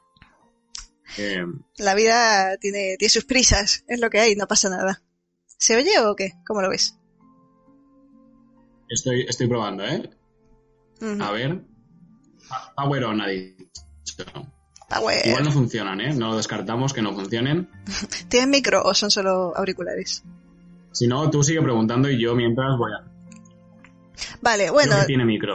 La vida tiene, tiene sus prisas, es lo que hay, no pasa nada. ¿Se oye o qué? ¿Cómo lo ves? Estoy, estoy probando, ¿eh? A ver. Power on ha dicho. Power. Igual no funcionan, ¿eh? No lo descartamos que no funcionen. ¿Tienen micro o son solo auriculares? Si no, tú sigue preguntando y yo mientras voy a... Vale, bueno. Creo que tiene micro.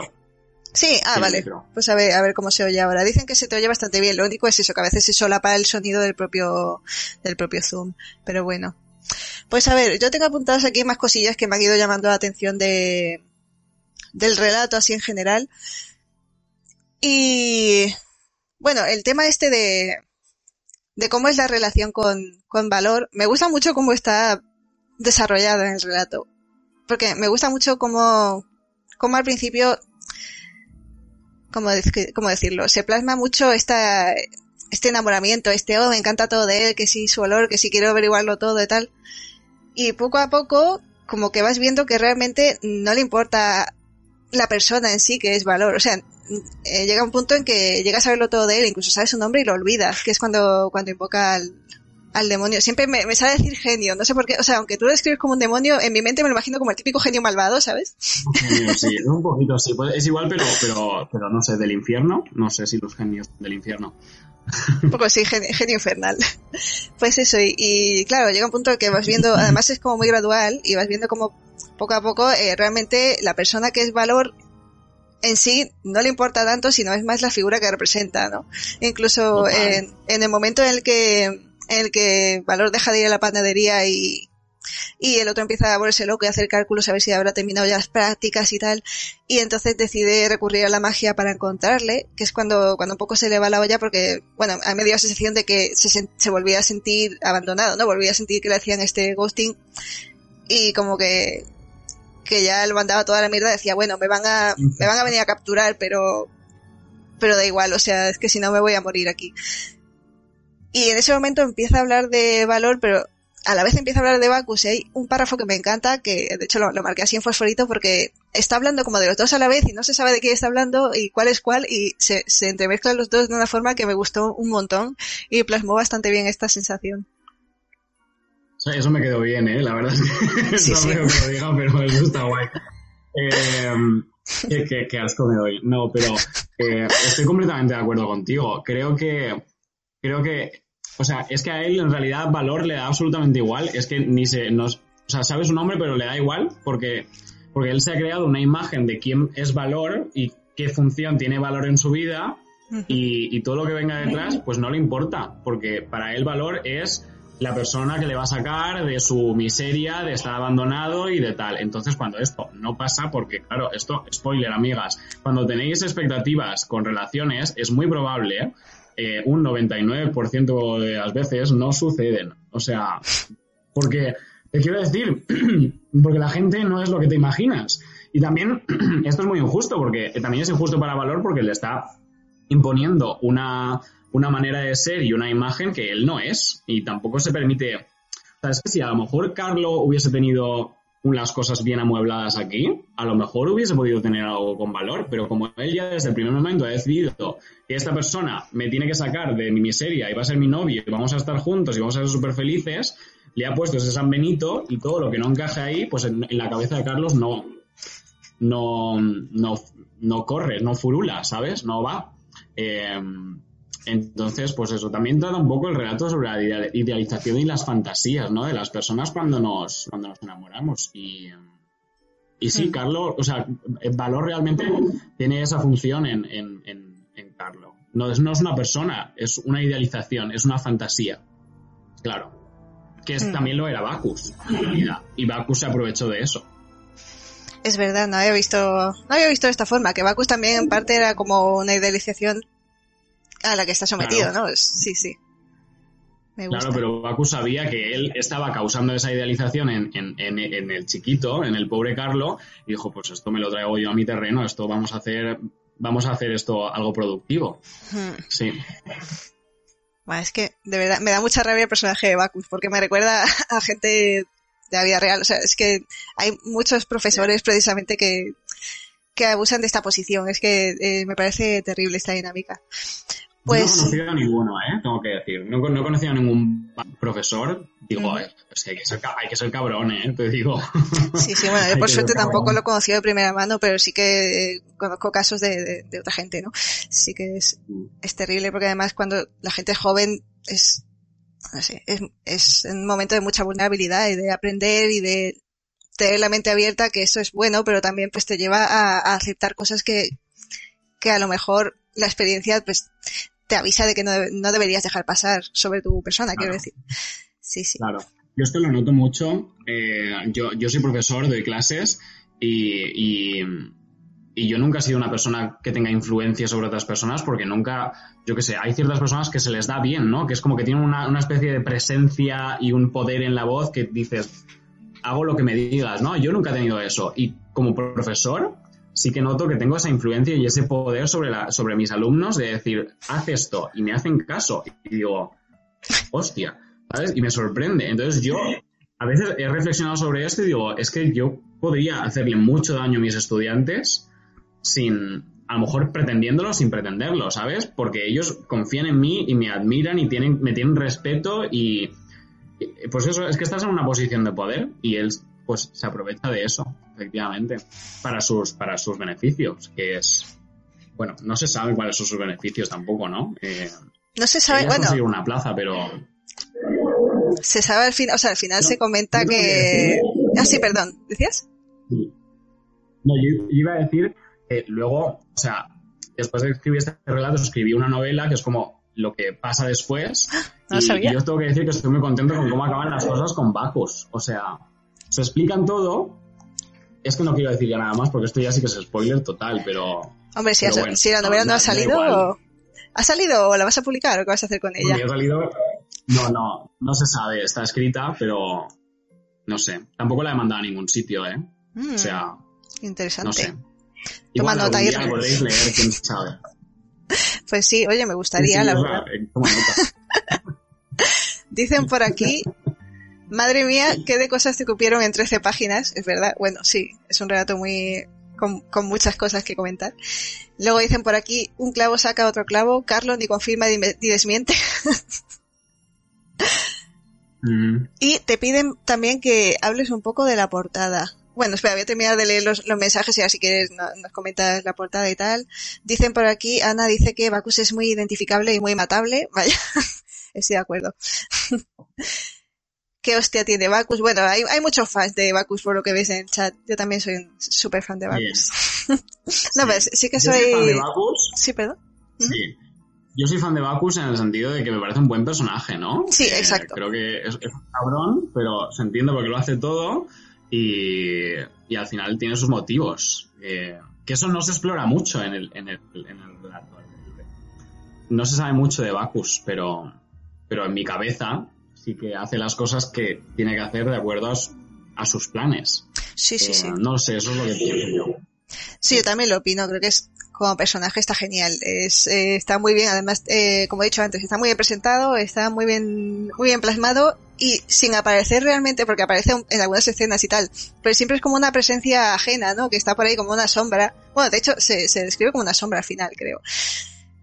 Sí, ah, Tiene vale. micro. Pues a ver, a ver cómo se oye ahora. Dicen que se te oye bastante bien. Lo único es eso, que a veces se solapa el sonido del propio, del propio Zoom. Pero bueno. Pues a ver, yo tengo apuntadas aquí más cosillas que me han ido llamando la atención de, del relato así en general. Y, bueno, el tema este de, de cómo es la relación con, con valor, me gusta mucho cómo está desarrollado en el relato. Porque me gusta mucho cómo, cómo al principio ¿cómo, dec- cómo decirlo? Se plasma mucho esta, este enamoramiento, este, oh, me encanta todo de él, que sí, su olor, que sí quiero averiguarlo todo y tal. Y poco a poco, como que vas viendo que realmente no le importa la persona en sí, que es valor. O sea, eh, llega un punto en que llegas a verlo todo de él, incluso sabes su nombre y lo olvidas, que es cuando, cuando invoca al, al demonio. Siempre me, me sale decir genio, no sé por qué, o sea, aunque tú lo escribes como un demonio, en mi mente me lo imagino como el típico genio malvado, ¿sabes? Genios, sí, un poquito sí. Pues Es igual, pero, pero, pero no sé, del infierno. No sé si los genios del infierno. Un poco sí, genio, genio infernal. Pues eso, y, y claro, llega un punto en que vas viendo, además es como muy gradual, y vas viendo como poco a poco eh, realmente la persona que es valor en sí no le importa tanto, sino es más la figura que representa, ¿no? Incluso en el momento en el que, en el que Valor deja de ir a la panadería y, y el otro empieza a volverse loco y hacer cálculos a ver si habrá terminado ya las prácticas y tal, y entonces decide recurrir a la magia para encontrarle, que es cuando, cuando un poco se le va la olla porque, bueno, a mí me dio la sensación de que se, se volvía a sentir abandonado, ¿no? Volvía a sentir que le hacían este ghosting y como que, que ya lo mandaba toda la mierda, decía, bueno, me van a, me van a venir a capturar, pero, pero da igual, o sea, es que si no me voy a morir aquí. Y en ese momento empieza a hablar de valor, pero a la vez empieza a hablar de Bacchus y hay un párrafo que me encanta, que de hecho lo, lo marqué así en fosforito porque está hablando como de los dos a la vez y no se sabe de quién está hablando y cuál es cuál y se, se entremezclan los dos de una forma que me gustó un montón y plasmó bastante bien esta sensación. O sea, eso me quedó bien, ¿eh? La verdad es que Sí, no sí. veo que lo diga, pero eso está guay. Eh, qué, qué- qué asco me doy. No, pero eh, estoy completamente de acuerdo contigo. Creo que, creo que, o sea, es que a él en realidad valor le da absolutamente igual. Es que ni se, nos, o sea, sabe su nombre, pero le da igual porque, porque él se ha creado una imagen de quién es valor y qué función tiene valor en su vida y, y todo lo que venga detrás, pues no le importa, porque para él valor es la persona que le va a sacar de su miseria, de estar abandonado y de tal. Entonces, cuando esto no pasa, porque claro, esto, spoiler, amigas, cuando tenéis expectativas con relaciones, es muy probable, eh, un 99% de las veces no suceden. O sea, porque, te quiero decir, porque la gente no es lo que te imaginas. Y también, esto es muy injusto, porque también es injusto para Valor porque le está imponiendo una, una manera de ser y una imagen que él no es y tampoco se permite. O sea, es que si a lo mejor Carlo hubiese tenido unas cosas bien amuebladas aquí, a lo mejor hubiese podido tener algo con valor, pero como él ya desde el primer momento ha decidido que esta persona me tiene que sacar de mi miseria y va a ser mi novio y vamos a estar juntos y vamos a ser súper felices, le ha puesto ese San Benito y todo lo que no encaje ahí, pues en, la cabeza de Carlos no, no, no, no corre, no furula, ¿sabes? No va. Eh, entonces, pues eso, también trata un poco el relato sobre la idea- idealización y las fantasías, ¿no? De las personas cuando nos, cuando nos enamoramos. Y, y sí, Carlos, o sea, el valor realmente tiene esa función en, en, en, en Carlo. No es, no es una persona, es una idealización, es una fantasía. Claro. Que es- Mm. también lo era Bacchus, en realidad. Y Bacchus se aprovechó de eso. Es verdad, no había visto, no había visto de esta forma, que Bacchus también en parte era como una idealización a la que está sometido, Claro. ¿no? Es- sí, sí. Me gusta. Claro, pero Bacchus sabía que él estaba causando esa idealización en, en, en, en el chiquito, en el pobre Carlo, y dijo, pues esto me lo traigo yo a mi terreno, esto vamos a hacer, vamos a hacer esto algo productivo. Hmm. Sí. Bueno, es que de verdad me da mucha rabia el personaje de Bacchus porque me recuerda a gente de la vida real. O sea, es que hay muchos profesores precisamente que, que abusan de esta posición. Es que eh, me parece terrible esta dinámica. Pues... No he conocido a ninguno, ¿eh? Tengo que decir. No, no he conocido a ningún profesor. Digo, -huh. es que hay, que ser, hay que ser cabrón, ¿eh? Te digo. Sí, sí, bueno, yo por suerte tampoco lo he conocido de primera mano, pero sí que conozco casos de, de, de otra gente, ¿no? Sí que es, es terrible porque además cuando la gente es joven es, no sé, es, es un momento de mucha vulnerabilidad y de aprender y de tener la mente abierta, que eso es bueno, pero también pues te lleva a, a aceptar cosas que, que a lo mejor la experiencia pues te avisa de que no, no deberías dejar pasar sobre tu persona, claro. quiero decir. Sí, sí. Claro. Yo esto lo noto mucho. Eh, yo, yo soy profesor, doy clases y, y, y, yo nunca he sido una persona que tenga influencia sobre otras personas porque nunca, yo qué sé, hay ciertas personas que se les da bien, ¿no? Que es como que tienen una, una especie de presencia y un poder en la voz que dices, hago lo que me digas, ¿no? Yo nunca he tenido eso. Y como profesor, sí que noto que tengo esa influencia y ese poder sobre, sobre mis alumnos de decir, haz esto, y me hacen caso. Y digo, hostia, ¿sabes? Y me sorprende. Entonces yo a veces he reflexionado sobre esto y digo, es que yo podría hacerle mucho daño a mis estudiantes sin, a lo mejor pretendiéndolo sin pretenderlo, ¿sabes? Porque ellos confían en mí y me admiran y tienen, me tienen respeto y, pues eso, es que estás en una posición de poder y él pues se aprovecha de eso, efectivamente, para sus, para sus beneficios, que es, bueno, no se sabe cuáles son sus beneficios tampoco, ¿no? Eh, no se sabe, bueno. una plaza, pero... Se sabe al final, o sea, al final no, se comenta que... que... Ah, sí, perdón, ¿decías? Sí. No, yo iba a decir que luego, o sea, después de escribir este relato, escribí una novela que es como lo que pasa después. No y, sabía. y yo tengo que decir que estoy muy contento con cómo acaban las cosas con Bacchus. O sea, se explican todo. Es que no quiero decir ya nada más porque esto ya sí que es spoiler total, pero. Hombre, si, pero has, bueno, si la novela no, no ha salido. ¿Ha salido o la vas a publicar o qué vas a hacer con ella? Ha salido, no, no, no se sabe. Está escrita, pero no sé. Tampoco la he mandado a ningún sitio, ¿eh? Mm, o sea, interesante. no sé. Toma Igual nota y día podréis leer, quién sabe. Pues sí, oye, me gustaría, Sí, sí, la verdad. eh, toma nota. Dicen por aquí, madre mía, qué de cosas te cupieron en 13 páginas, es verdad. Bueno, sí, es un relato muy con, con, muchas cosas que comentar. Luego dicen por aquí, un clavo saca otro clavo, Carlos ni confirma ni, ni desmiente. Mm. Y te piden también que hables un poco de la portada. Bueno, espera, voy a terminar de leer los, los mensajes y así quieres no, nos comentas la portada y tal. Dicen por aquí, Ana dice que Bacchus es muy identificable y muy matable. Vaya, estoy de acuerdo. ¿Qué hostia tiene Bacchus? Bueno, hay, hay muchos fans de Bacchus por lo que ves en el chat. Yo también soy un súper fan de Bacchus. no, pero sí que Yo soy... soy fan de Bacchus. Sí, perdón. Sí. Yo soy fan de Bacchus en el sentido de que me parece un buen personaje, ¿no? Sí, Eh, exacto. Creo que es, es un cabrón, pero se entiende porque lo hace todo y, y al final tiene sus motivos. Eh, que eso no se explora mucho en el, en el, en el relato. No se sabe mucho de Bacchus, pero, pero en mi cabeza sí que hace las cosas que tiene que hacer de acuerdo a, su- a sus planes. Sí, sí, Eh, sí. No sé, eso es lo que pienso yo. Sí, yo también lo opino. Creo que es como personaje está genial. Es, eh, está muy bien, además, eh, como he dicho antes, está muy bien presentado, está muy bien, muy bien plasmado y sin aparecer realmente, porque aparece en algunas escenas y tal, pero siempre es como una presencia ajena, ¿no? Que está por ahí como una sombra. Bueno, de hecho, se, se describe como una sombra al final, creo.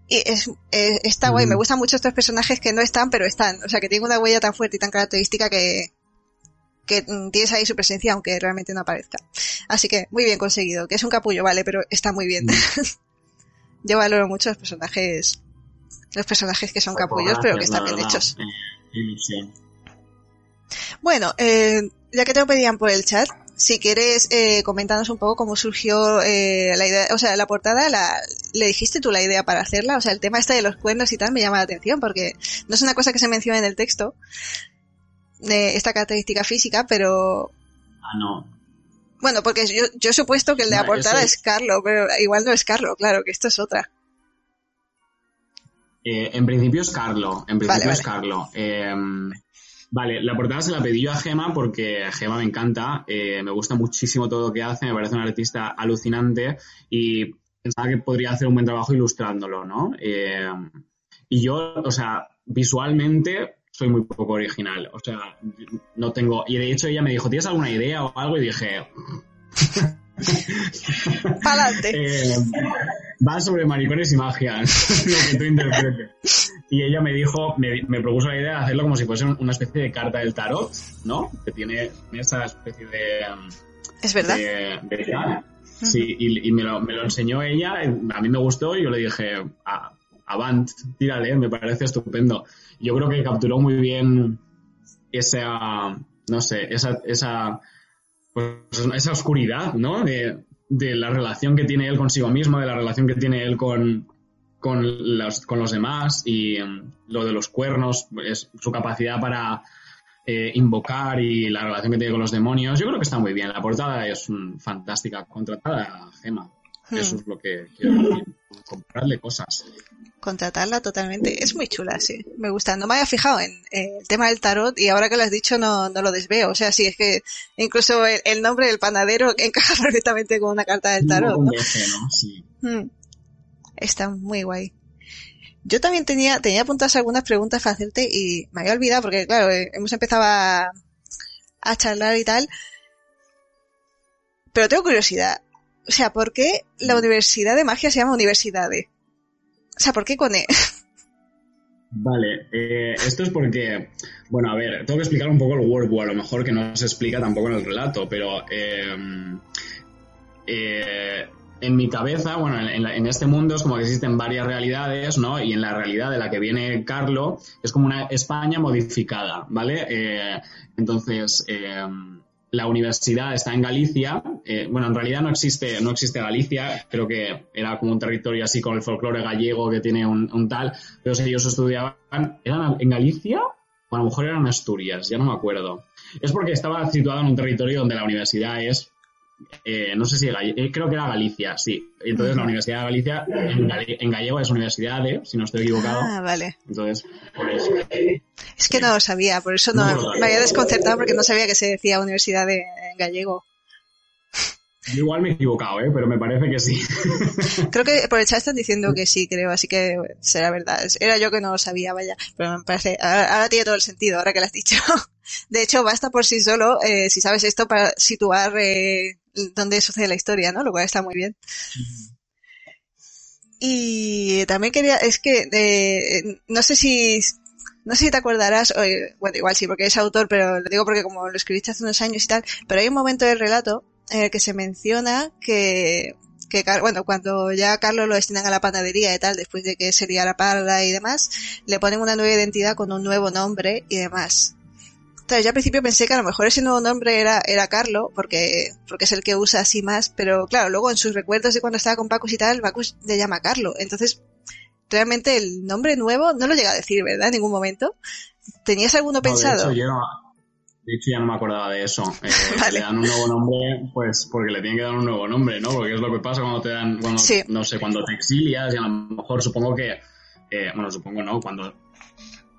Y es, eh, está guay, Mm. me gustan mucho estos personajes que no están, pero están. O sea, que tienen una huella tan fuerte y tan característica que, que mm, tienes ahí su presencia, aunque realmente no aparezca. Así que, muy bien conseguido. Que es un capullo, vale, pero está muy bien. Yo valoro mucho los personajes, los personajes que son capullos, pero que están bien verdad. hechos. Eh, ilusión. Bueno, eh, ya que te lo pedían por el chat, si quieres eh, un poco cómo surgió eh, la idea, o sea, la portada, la, ¿le dijiste tú la idea para hacerla? O sea, el tema este de los cuernos y tal me llama la atención porque no es una cosa que se menciona en el texto, de esta característica física, pero Ah, no. bueno, porque yo, yo he supuesto que el de la portada es Carlo, pero igual no es Carlo, claro, que esto es otra. Eh, en principio es Carlo. En principio Vale, es Carlo. Vale, la portada se la pedí yo a Gema porque Gema me encanta. eh, me gusta muchísimo todo lo que hace. Me parece una artista alucinante y pensaba que podría hacer un buen trabajo ilustrándolo, ¿no? Eh, y yo, o sea, visualmente soy muy poco original. O sea, no tengo. Y de hecho ella me dijo, ¿tienes alguna idea o algo? Y dije, ¡Pa'lante! eh, va sobre maricones y magia, lo que tú interpretes. Y ella me dijo, me, me, propuso la idea de hacerlo como si fuese una especie de carta del tarot, ¿no? Que tiene esa especie de... Es verdad. De, de sí, y, y me, lo, me, lo, enseñó ella, a mí me gustó y yo le dije, ah, avant, tírale, me parece estupendo. Yo creo que capturó muy bien esa, no sé, esa, esa, pues, esa oscuridad, ¿no? De, de, la relación que tiene él consigo mismo, de la relación que tiene él con, con, los, con los demás y um, lo de los cuernos, es su capacidad para eh, invocar y la relación que tiene con los demonios. Yo creo que está muy bien. La portada es un, fantástica, contratada a Gema. Hmm. Eso es lo que quiero decir. Comprarle cosas contratarla totalmente. Es muy chula, sí. Me gusta. No me había fijado en, el tema del tarot y ahora que lo has dicho no, no lo desveo. O sea, sí, es que incluso el, nombre del panadero encaja perfectamente con una carta del tarot. ¿no? Sí. Mm. Está muy guay. Yo también tenía, tenía apuntadas algunas preguntas para hacerte y me había olvidado porque, claro, eh, hemos empezado a, a charlar y tal. Pero tengo curiosidad. O sea, ¿por qué la mm. Universidad de Magia se llama Universidad de? O sea, ¿por qué con E? Vale, eh, esto es porque, bueno, a ver, tengo que explicar un poco el workbook, a lo mejor que no se explica tampoco en el relato, pero eh, eh, en mi cabeza, bueno, en, en, este mundo es como que existen varias realidades, ¿no? Y en la realidad de la que viene Carlo es como una España modificada, ¿vale? Eh, entonces, la universidad está en Galicia. Eh, bueno, en realidad no existe, no existe Galicia. Creo que era como un territorio así con el folclore gallego que tiene un, tal. Pero si ellos estudiaban, ¿eran en Galicia? O a lo mejor eran Asturias, ya no me acuerdo. Es porque estaba situado en un territorio donde la universidad es eh, no sé si eh, creo que era Galicia, sí. Entonces la Universidad de Galicia en, gallego es Universidad de, si no estoy equivocado. Ah, vale. Entonces, Es que no lo sabía, por eso no, me había desconcertado porque no sabía que se decía Universidad de en gallego. igual me he equivocado, ¿eh? pero me parece que sí. Creo que por el chat están diciendo que sí, creo, así que será verdad. Era yo que no lo sabía, vaya. Pero me parece, ahora, tiene todo el sentido, ahora que lo has dicho. De hecho, basta por sí solo, eh, si sabes esto, para situar eh, dónde sucede la historia, ¿no? Lo cual está muy bien. Y también quería, es que, eh, no sé si, no sé si te acordarás, o, bueno, igual sí, porque es autor, pero lo digo porque como lo escribiste hace unos años y tal, pero hay un momento del relato en el que se menciona que, que bueno, cuando ya Carlos lo destinan a la panadería y tal, después de que se la parda y demás, le ponen una nueva identidad con un nuevo nombre y demás. Entonces, yo al principio pensé que a lo mejor ese nuevo nombre era, era Carlo, porque, porque es el que usa así más, pero claro, luego en sus recuerdos de cuando estaba con Pacus y tal, Pacus le llama Carlo. Entonces, realmente el nombre nuevo no lo llega a decir, ¿verdad? En ningún momento. ¿Tenías alguno pensado? De hecho, yo, de hecho, ya no me acordaba de eso. Eh, Le dan un nuevo nombre, pues porque le tienen que dar un nuevo nombre, ¿no? Porque es lo que pasa cuando te dan, cuando, no sé, cuando te exilias y a lo mejor supongo que, eh, bueno, supongo no, cuando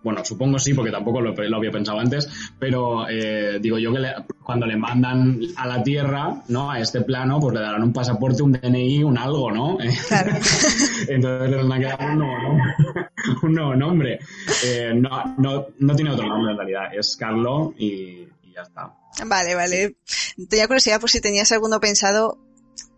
bueno, supongo sí, porque tampoco lo, había pensado antes, pero eh, digo yo que cuando le mandan a la Tierra, ¿no? A este plano, pues le darán un pasaporte, un DNI, un algo, ¿no? Claro. Entonces le van a quedar un nuevo nombre. un nuevo nombre. Eh, no, no, no tiene otro nombre en realidad, es Carlo y, y ya está. Vale, vale. Tenía curiosidad por si tenías alguno pensado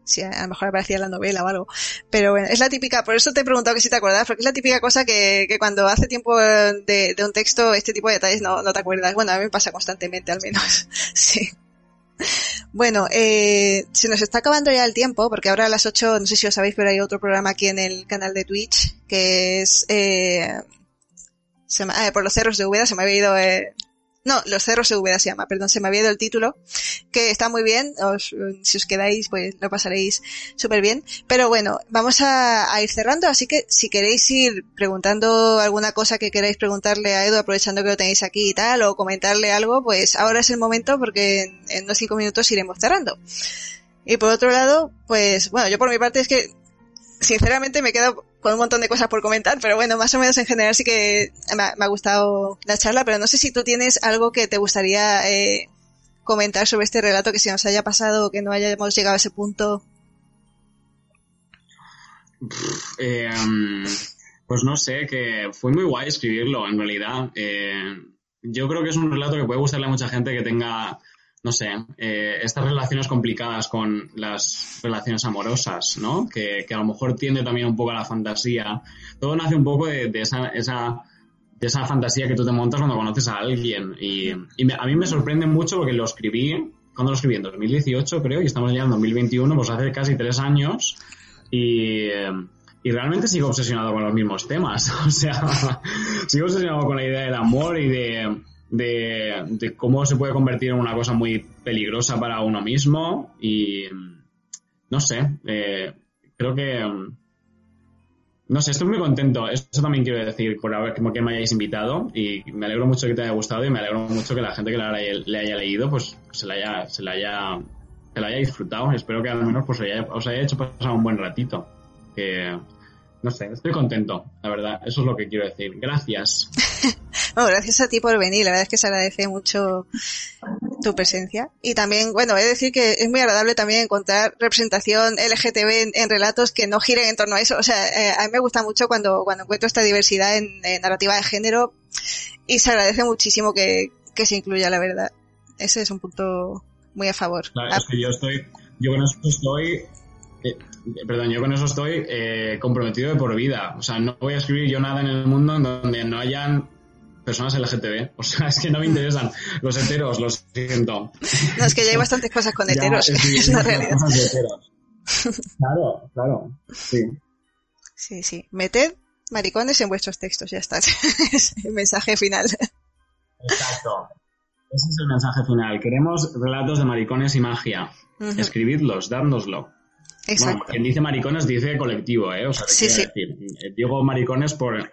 si a lo mejor aparecía la novela o algo. Pero bueno, es la típica, por eso te he preguntado que si te acuerdas, porque es la típica cosa que, que cuando hace tiempo de, de, un texto, este tipo de detalles no, no te acuerdas. Bueno, a mí me pasa constantemente al menos. sí. Bueno, eh, se nos está acabando ya el tiempo, porque ahora a las 8, no sé si os sabéis, pero hay otro programa aquí en el canal de Twitch, que es, eh, se me, ah, por los cerros de Úbeda, se me había ido, eh, no, Los Cerros de Úbeda se llama, perdón, se me había ido el título, que está muy bien, si os quedáis, pues lo pasaréis súper bien. Pero bueno, vamos a, ir cerrando, así que si queréis ir preguntando alguna cosa que queráis preguntarle a Edu, aprovechando que lo tenéis aquí y tal, o comentarle algo, pues ahora es el momento porque en, en unos cinco minutos iremos cerrando. Y por otro lado, pues bueno, yo por mi parte es que sinceramente me quedo con un montón de cosas por comentar, pero bueno, más o menos en general sí que me ha, gustado la charla, pero no sé si tú tienes algo que te gustaría eh, comentar sobre este relato que se nos haya pasado o que no hayamos llegado a ese punto. Eh, pues no sé, que fue muy guay escribirlo, en realidad. Eh, yo creo que es un relato que puede gustarle a mucha gente que tenga no sé, eh, estas relaciones complicadas con las relaciones amorosas, ¿no? Que, que, a lo mejor tiende también un poco a la fantasía. Todo nace un poco de, esa, esa, de esa fantasía que tú te montas cuando conoces a alguien. Y, a mí me sorprende mucho porque lo escribí, cuando lo escribí? En 2018 creo, y estamos ya en 2021, pues hace casi tres años. Y, y realmente sigo obsesionado con los mismos temas. O sea, sigo obsesionado con la idea del amor y de de, de, cómo se puede convertir en una cosa muy peligrosa para uno mismo y no sé, eh, creo que no sé, estoy muy contento. Eso también quiero decir por haber, como que me hayáis invitado y me alegro mucho que te haya gustado y me alegro mucho que la gente que la haya, le haya leído pues se la haya, se la haya, se la haya disfrutado. Espero que al menos pues os haya hecho pasar un buen ratito. Que, no sé, estoy contento, la verdad. Eso es lo que quiero decir. Gracias. bueno, gracias a ti por venir. La verdad es que se agradece mucho tu presencia. Y también, bueno, he de decir que es muy agradable también encontrar representación LGTB en, en relatos que no giren en torno a eso. O sea, eh, a mí me gusta mucho cuando, cuando encuentro esta diversidad en, en narrativa de género y se agradece muchísimo que, que se incluya, la verdad. Ese es un punto muy a favor. Claro, es que yo estoy, yo con eso estoy eh, perdón, yo con eso estoy eh, comprometido de por vida. O sea, no voy a escribir yo nada en el mundo en donde no hayan personas LGTB. O sea, es que no me interesan los heteros, los siento. No, es que ya hay bastantes cosas con heteros, es, la realidad. Claro, claro, sí. Sí, sí. Meted maricones en vuestros textos, ya está. es el mensaje final. Exacto. Ese es el mensaje final. Queremos relatos de maricones y magia. Uh -huh. Escribidlos, dárnoslo. Exacto. Bueno, quien dice maricones dice colectivo, ¿eh? O sea, sí, sí. decir, digo maricones por,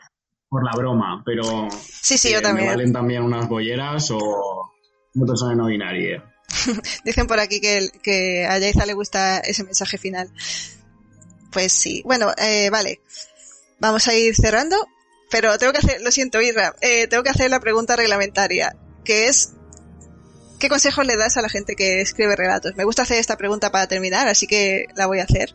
por la broma, pero sí, sí, yo también. me valen también unas bolleras o una persona no binaria. Dicen por aquí que, que a Yaiza le gusta ese mensaje final. Pues sí. Bueno, eh, vale. Vamos a ir cerrando, pero tengo que hacer, lo siento, Irra, eh, tengo que hacer la pregunta reglamentaria, que es ¿Qué consejos le das a la gente que escribe relatos? Me gusta hacer esta pregunta para terminar, así que la voy a hacer.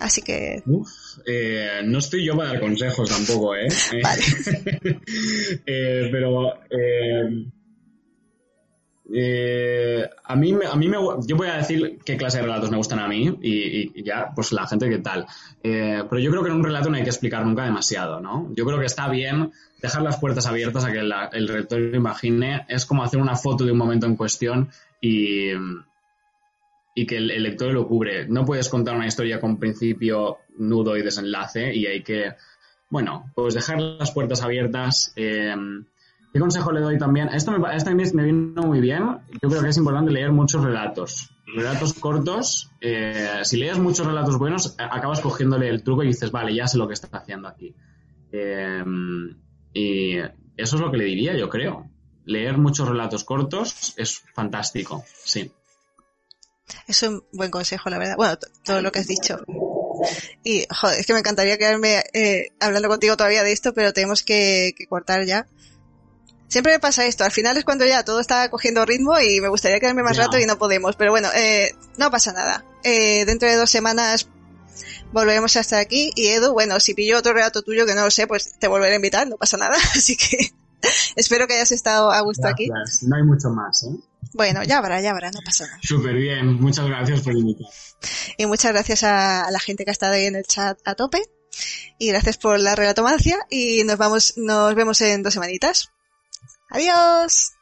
Así que. Uf, eh, no estoy yo para dar consejos tampoco, ¿eh? Vale. eh, pero. Eh, a mí, a mí me, yo voy a decir qué clase de relatos me gustan a mí y, y ya, pues la gente qué tal. Eh, pero yo creo que en un relato no hay que explicar nunca demasiado, ¿no? Yo creo que está bien dejar las puertas abiertas a que la, el lector imagine. Es como hacer una foto de un momento en cuestión y, y que el, lector lo cubre. No puedes contar una historia con principio, nudo y desenlace y hay que, bueno, pues dejar las puertas abiertas. Eh, ¿Qué consejo le doy también? Esto me, esto me vino muy bien. Yo creo que es importante leer muchos relatos. Relatos cortos. Eh, si lees muchos relatos buenos, acabas cogiéndole el truco y dices, vale, ya sé lo que está haciendo aquí. Eh, y eso es lo que le diría, yo creo. Leer muchos relatos cortos es fantástico, sí. Es un buen consejo, la verdad. Bueno, todo lo que has dicho. Y, joder, es que me encantaría quedarme eh, hablando contigo todavía de esto, pero tenemos que, que cortar ya. Siempre me pasa esto, al final es cuando ya todo está cogiendo ritmo y me gustaría quedarme más rato y no podemos, pero bueno, eh, no pasa nada. Eh, dentro de dos semanas volveremos a estar aquí y Edu, bueno, si pillo otro relato tuyo que no lo sé, pues te volveré a invitar, no pasa nada, así que espero que hayas estado a gusto gracias. aquí. No hay mucho más, ¿eh? Bueno, ya habrá, ya habrá, no pasa nada. Súper bien, muchas gracias por invitar. Y muchas gracias a, a la gente que ha estado ahí en el chat a tope. Y gracias por la relatomancia y nos vamos, nos vemos en dos semanitas. Adiós.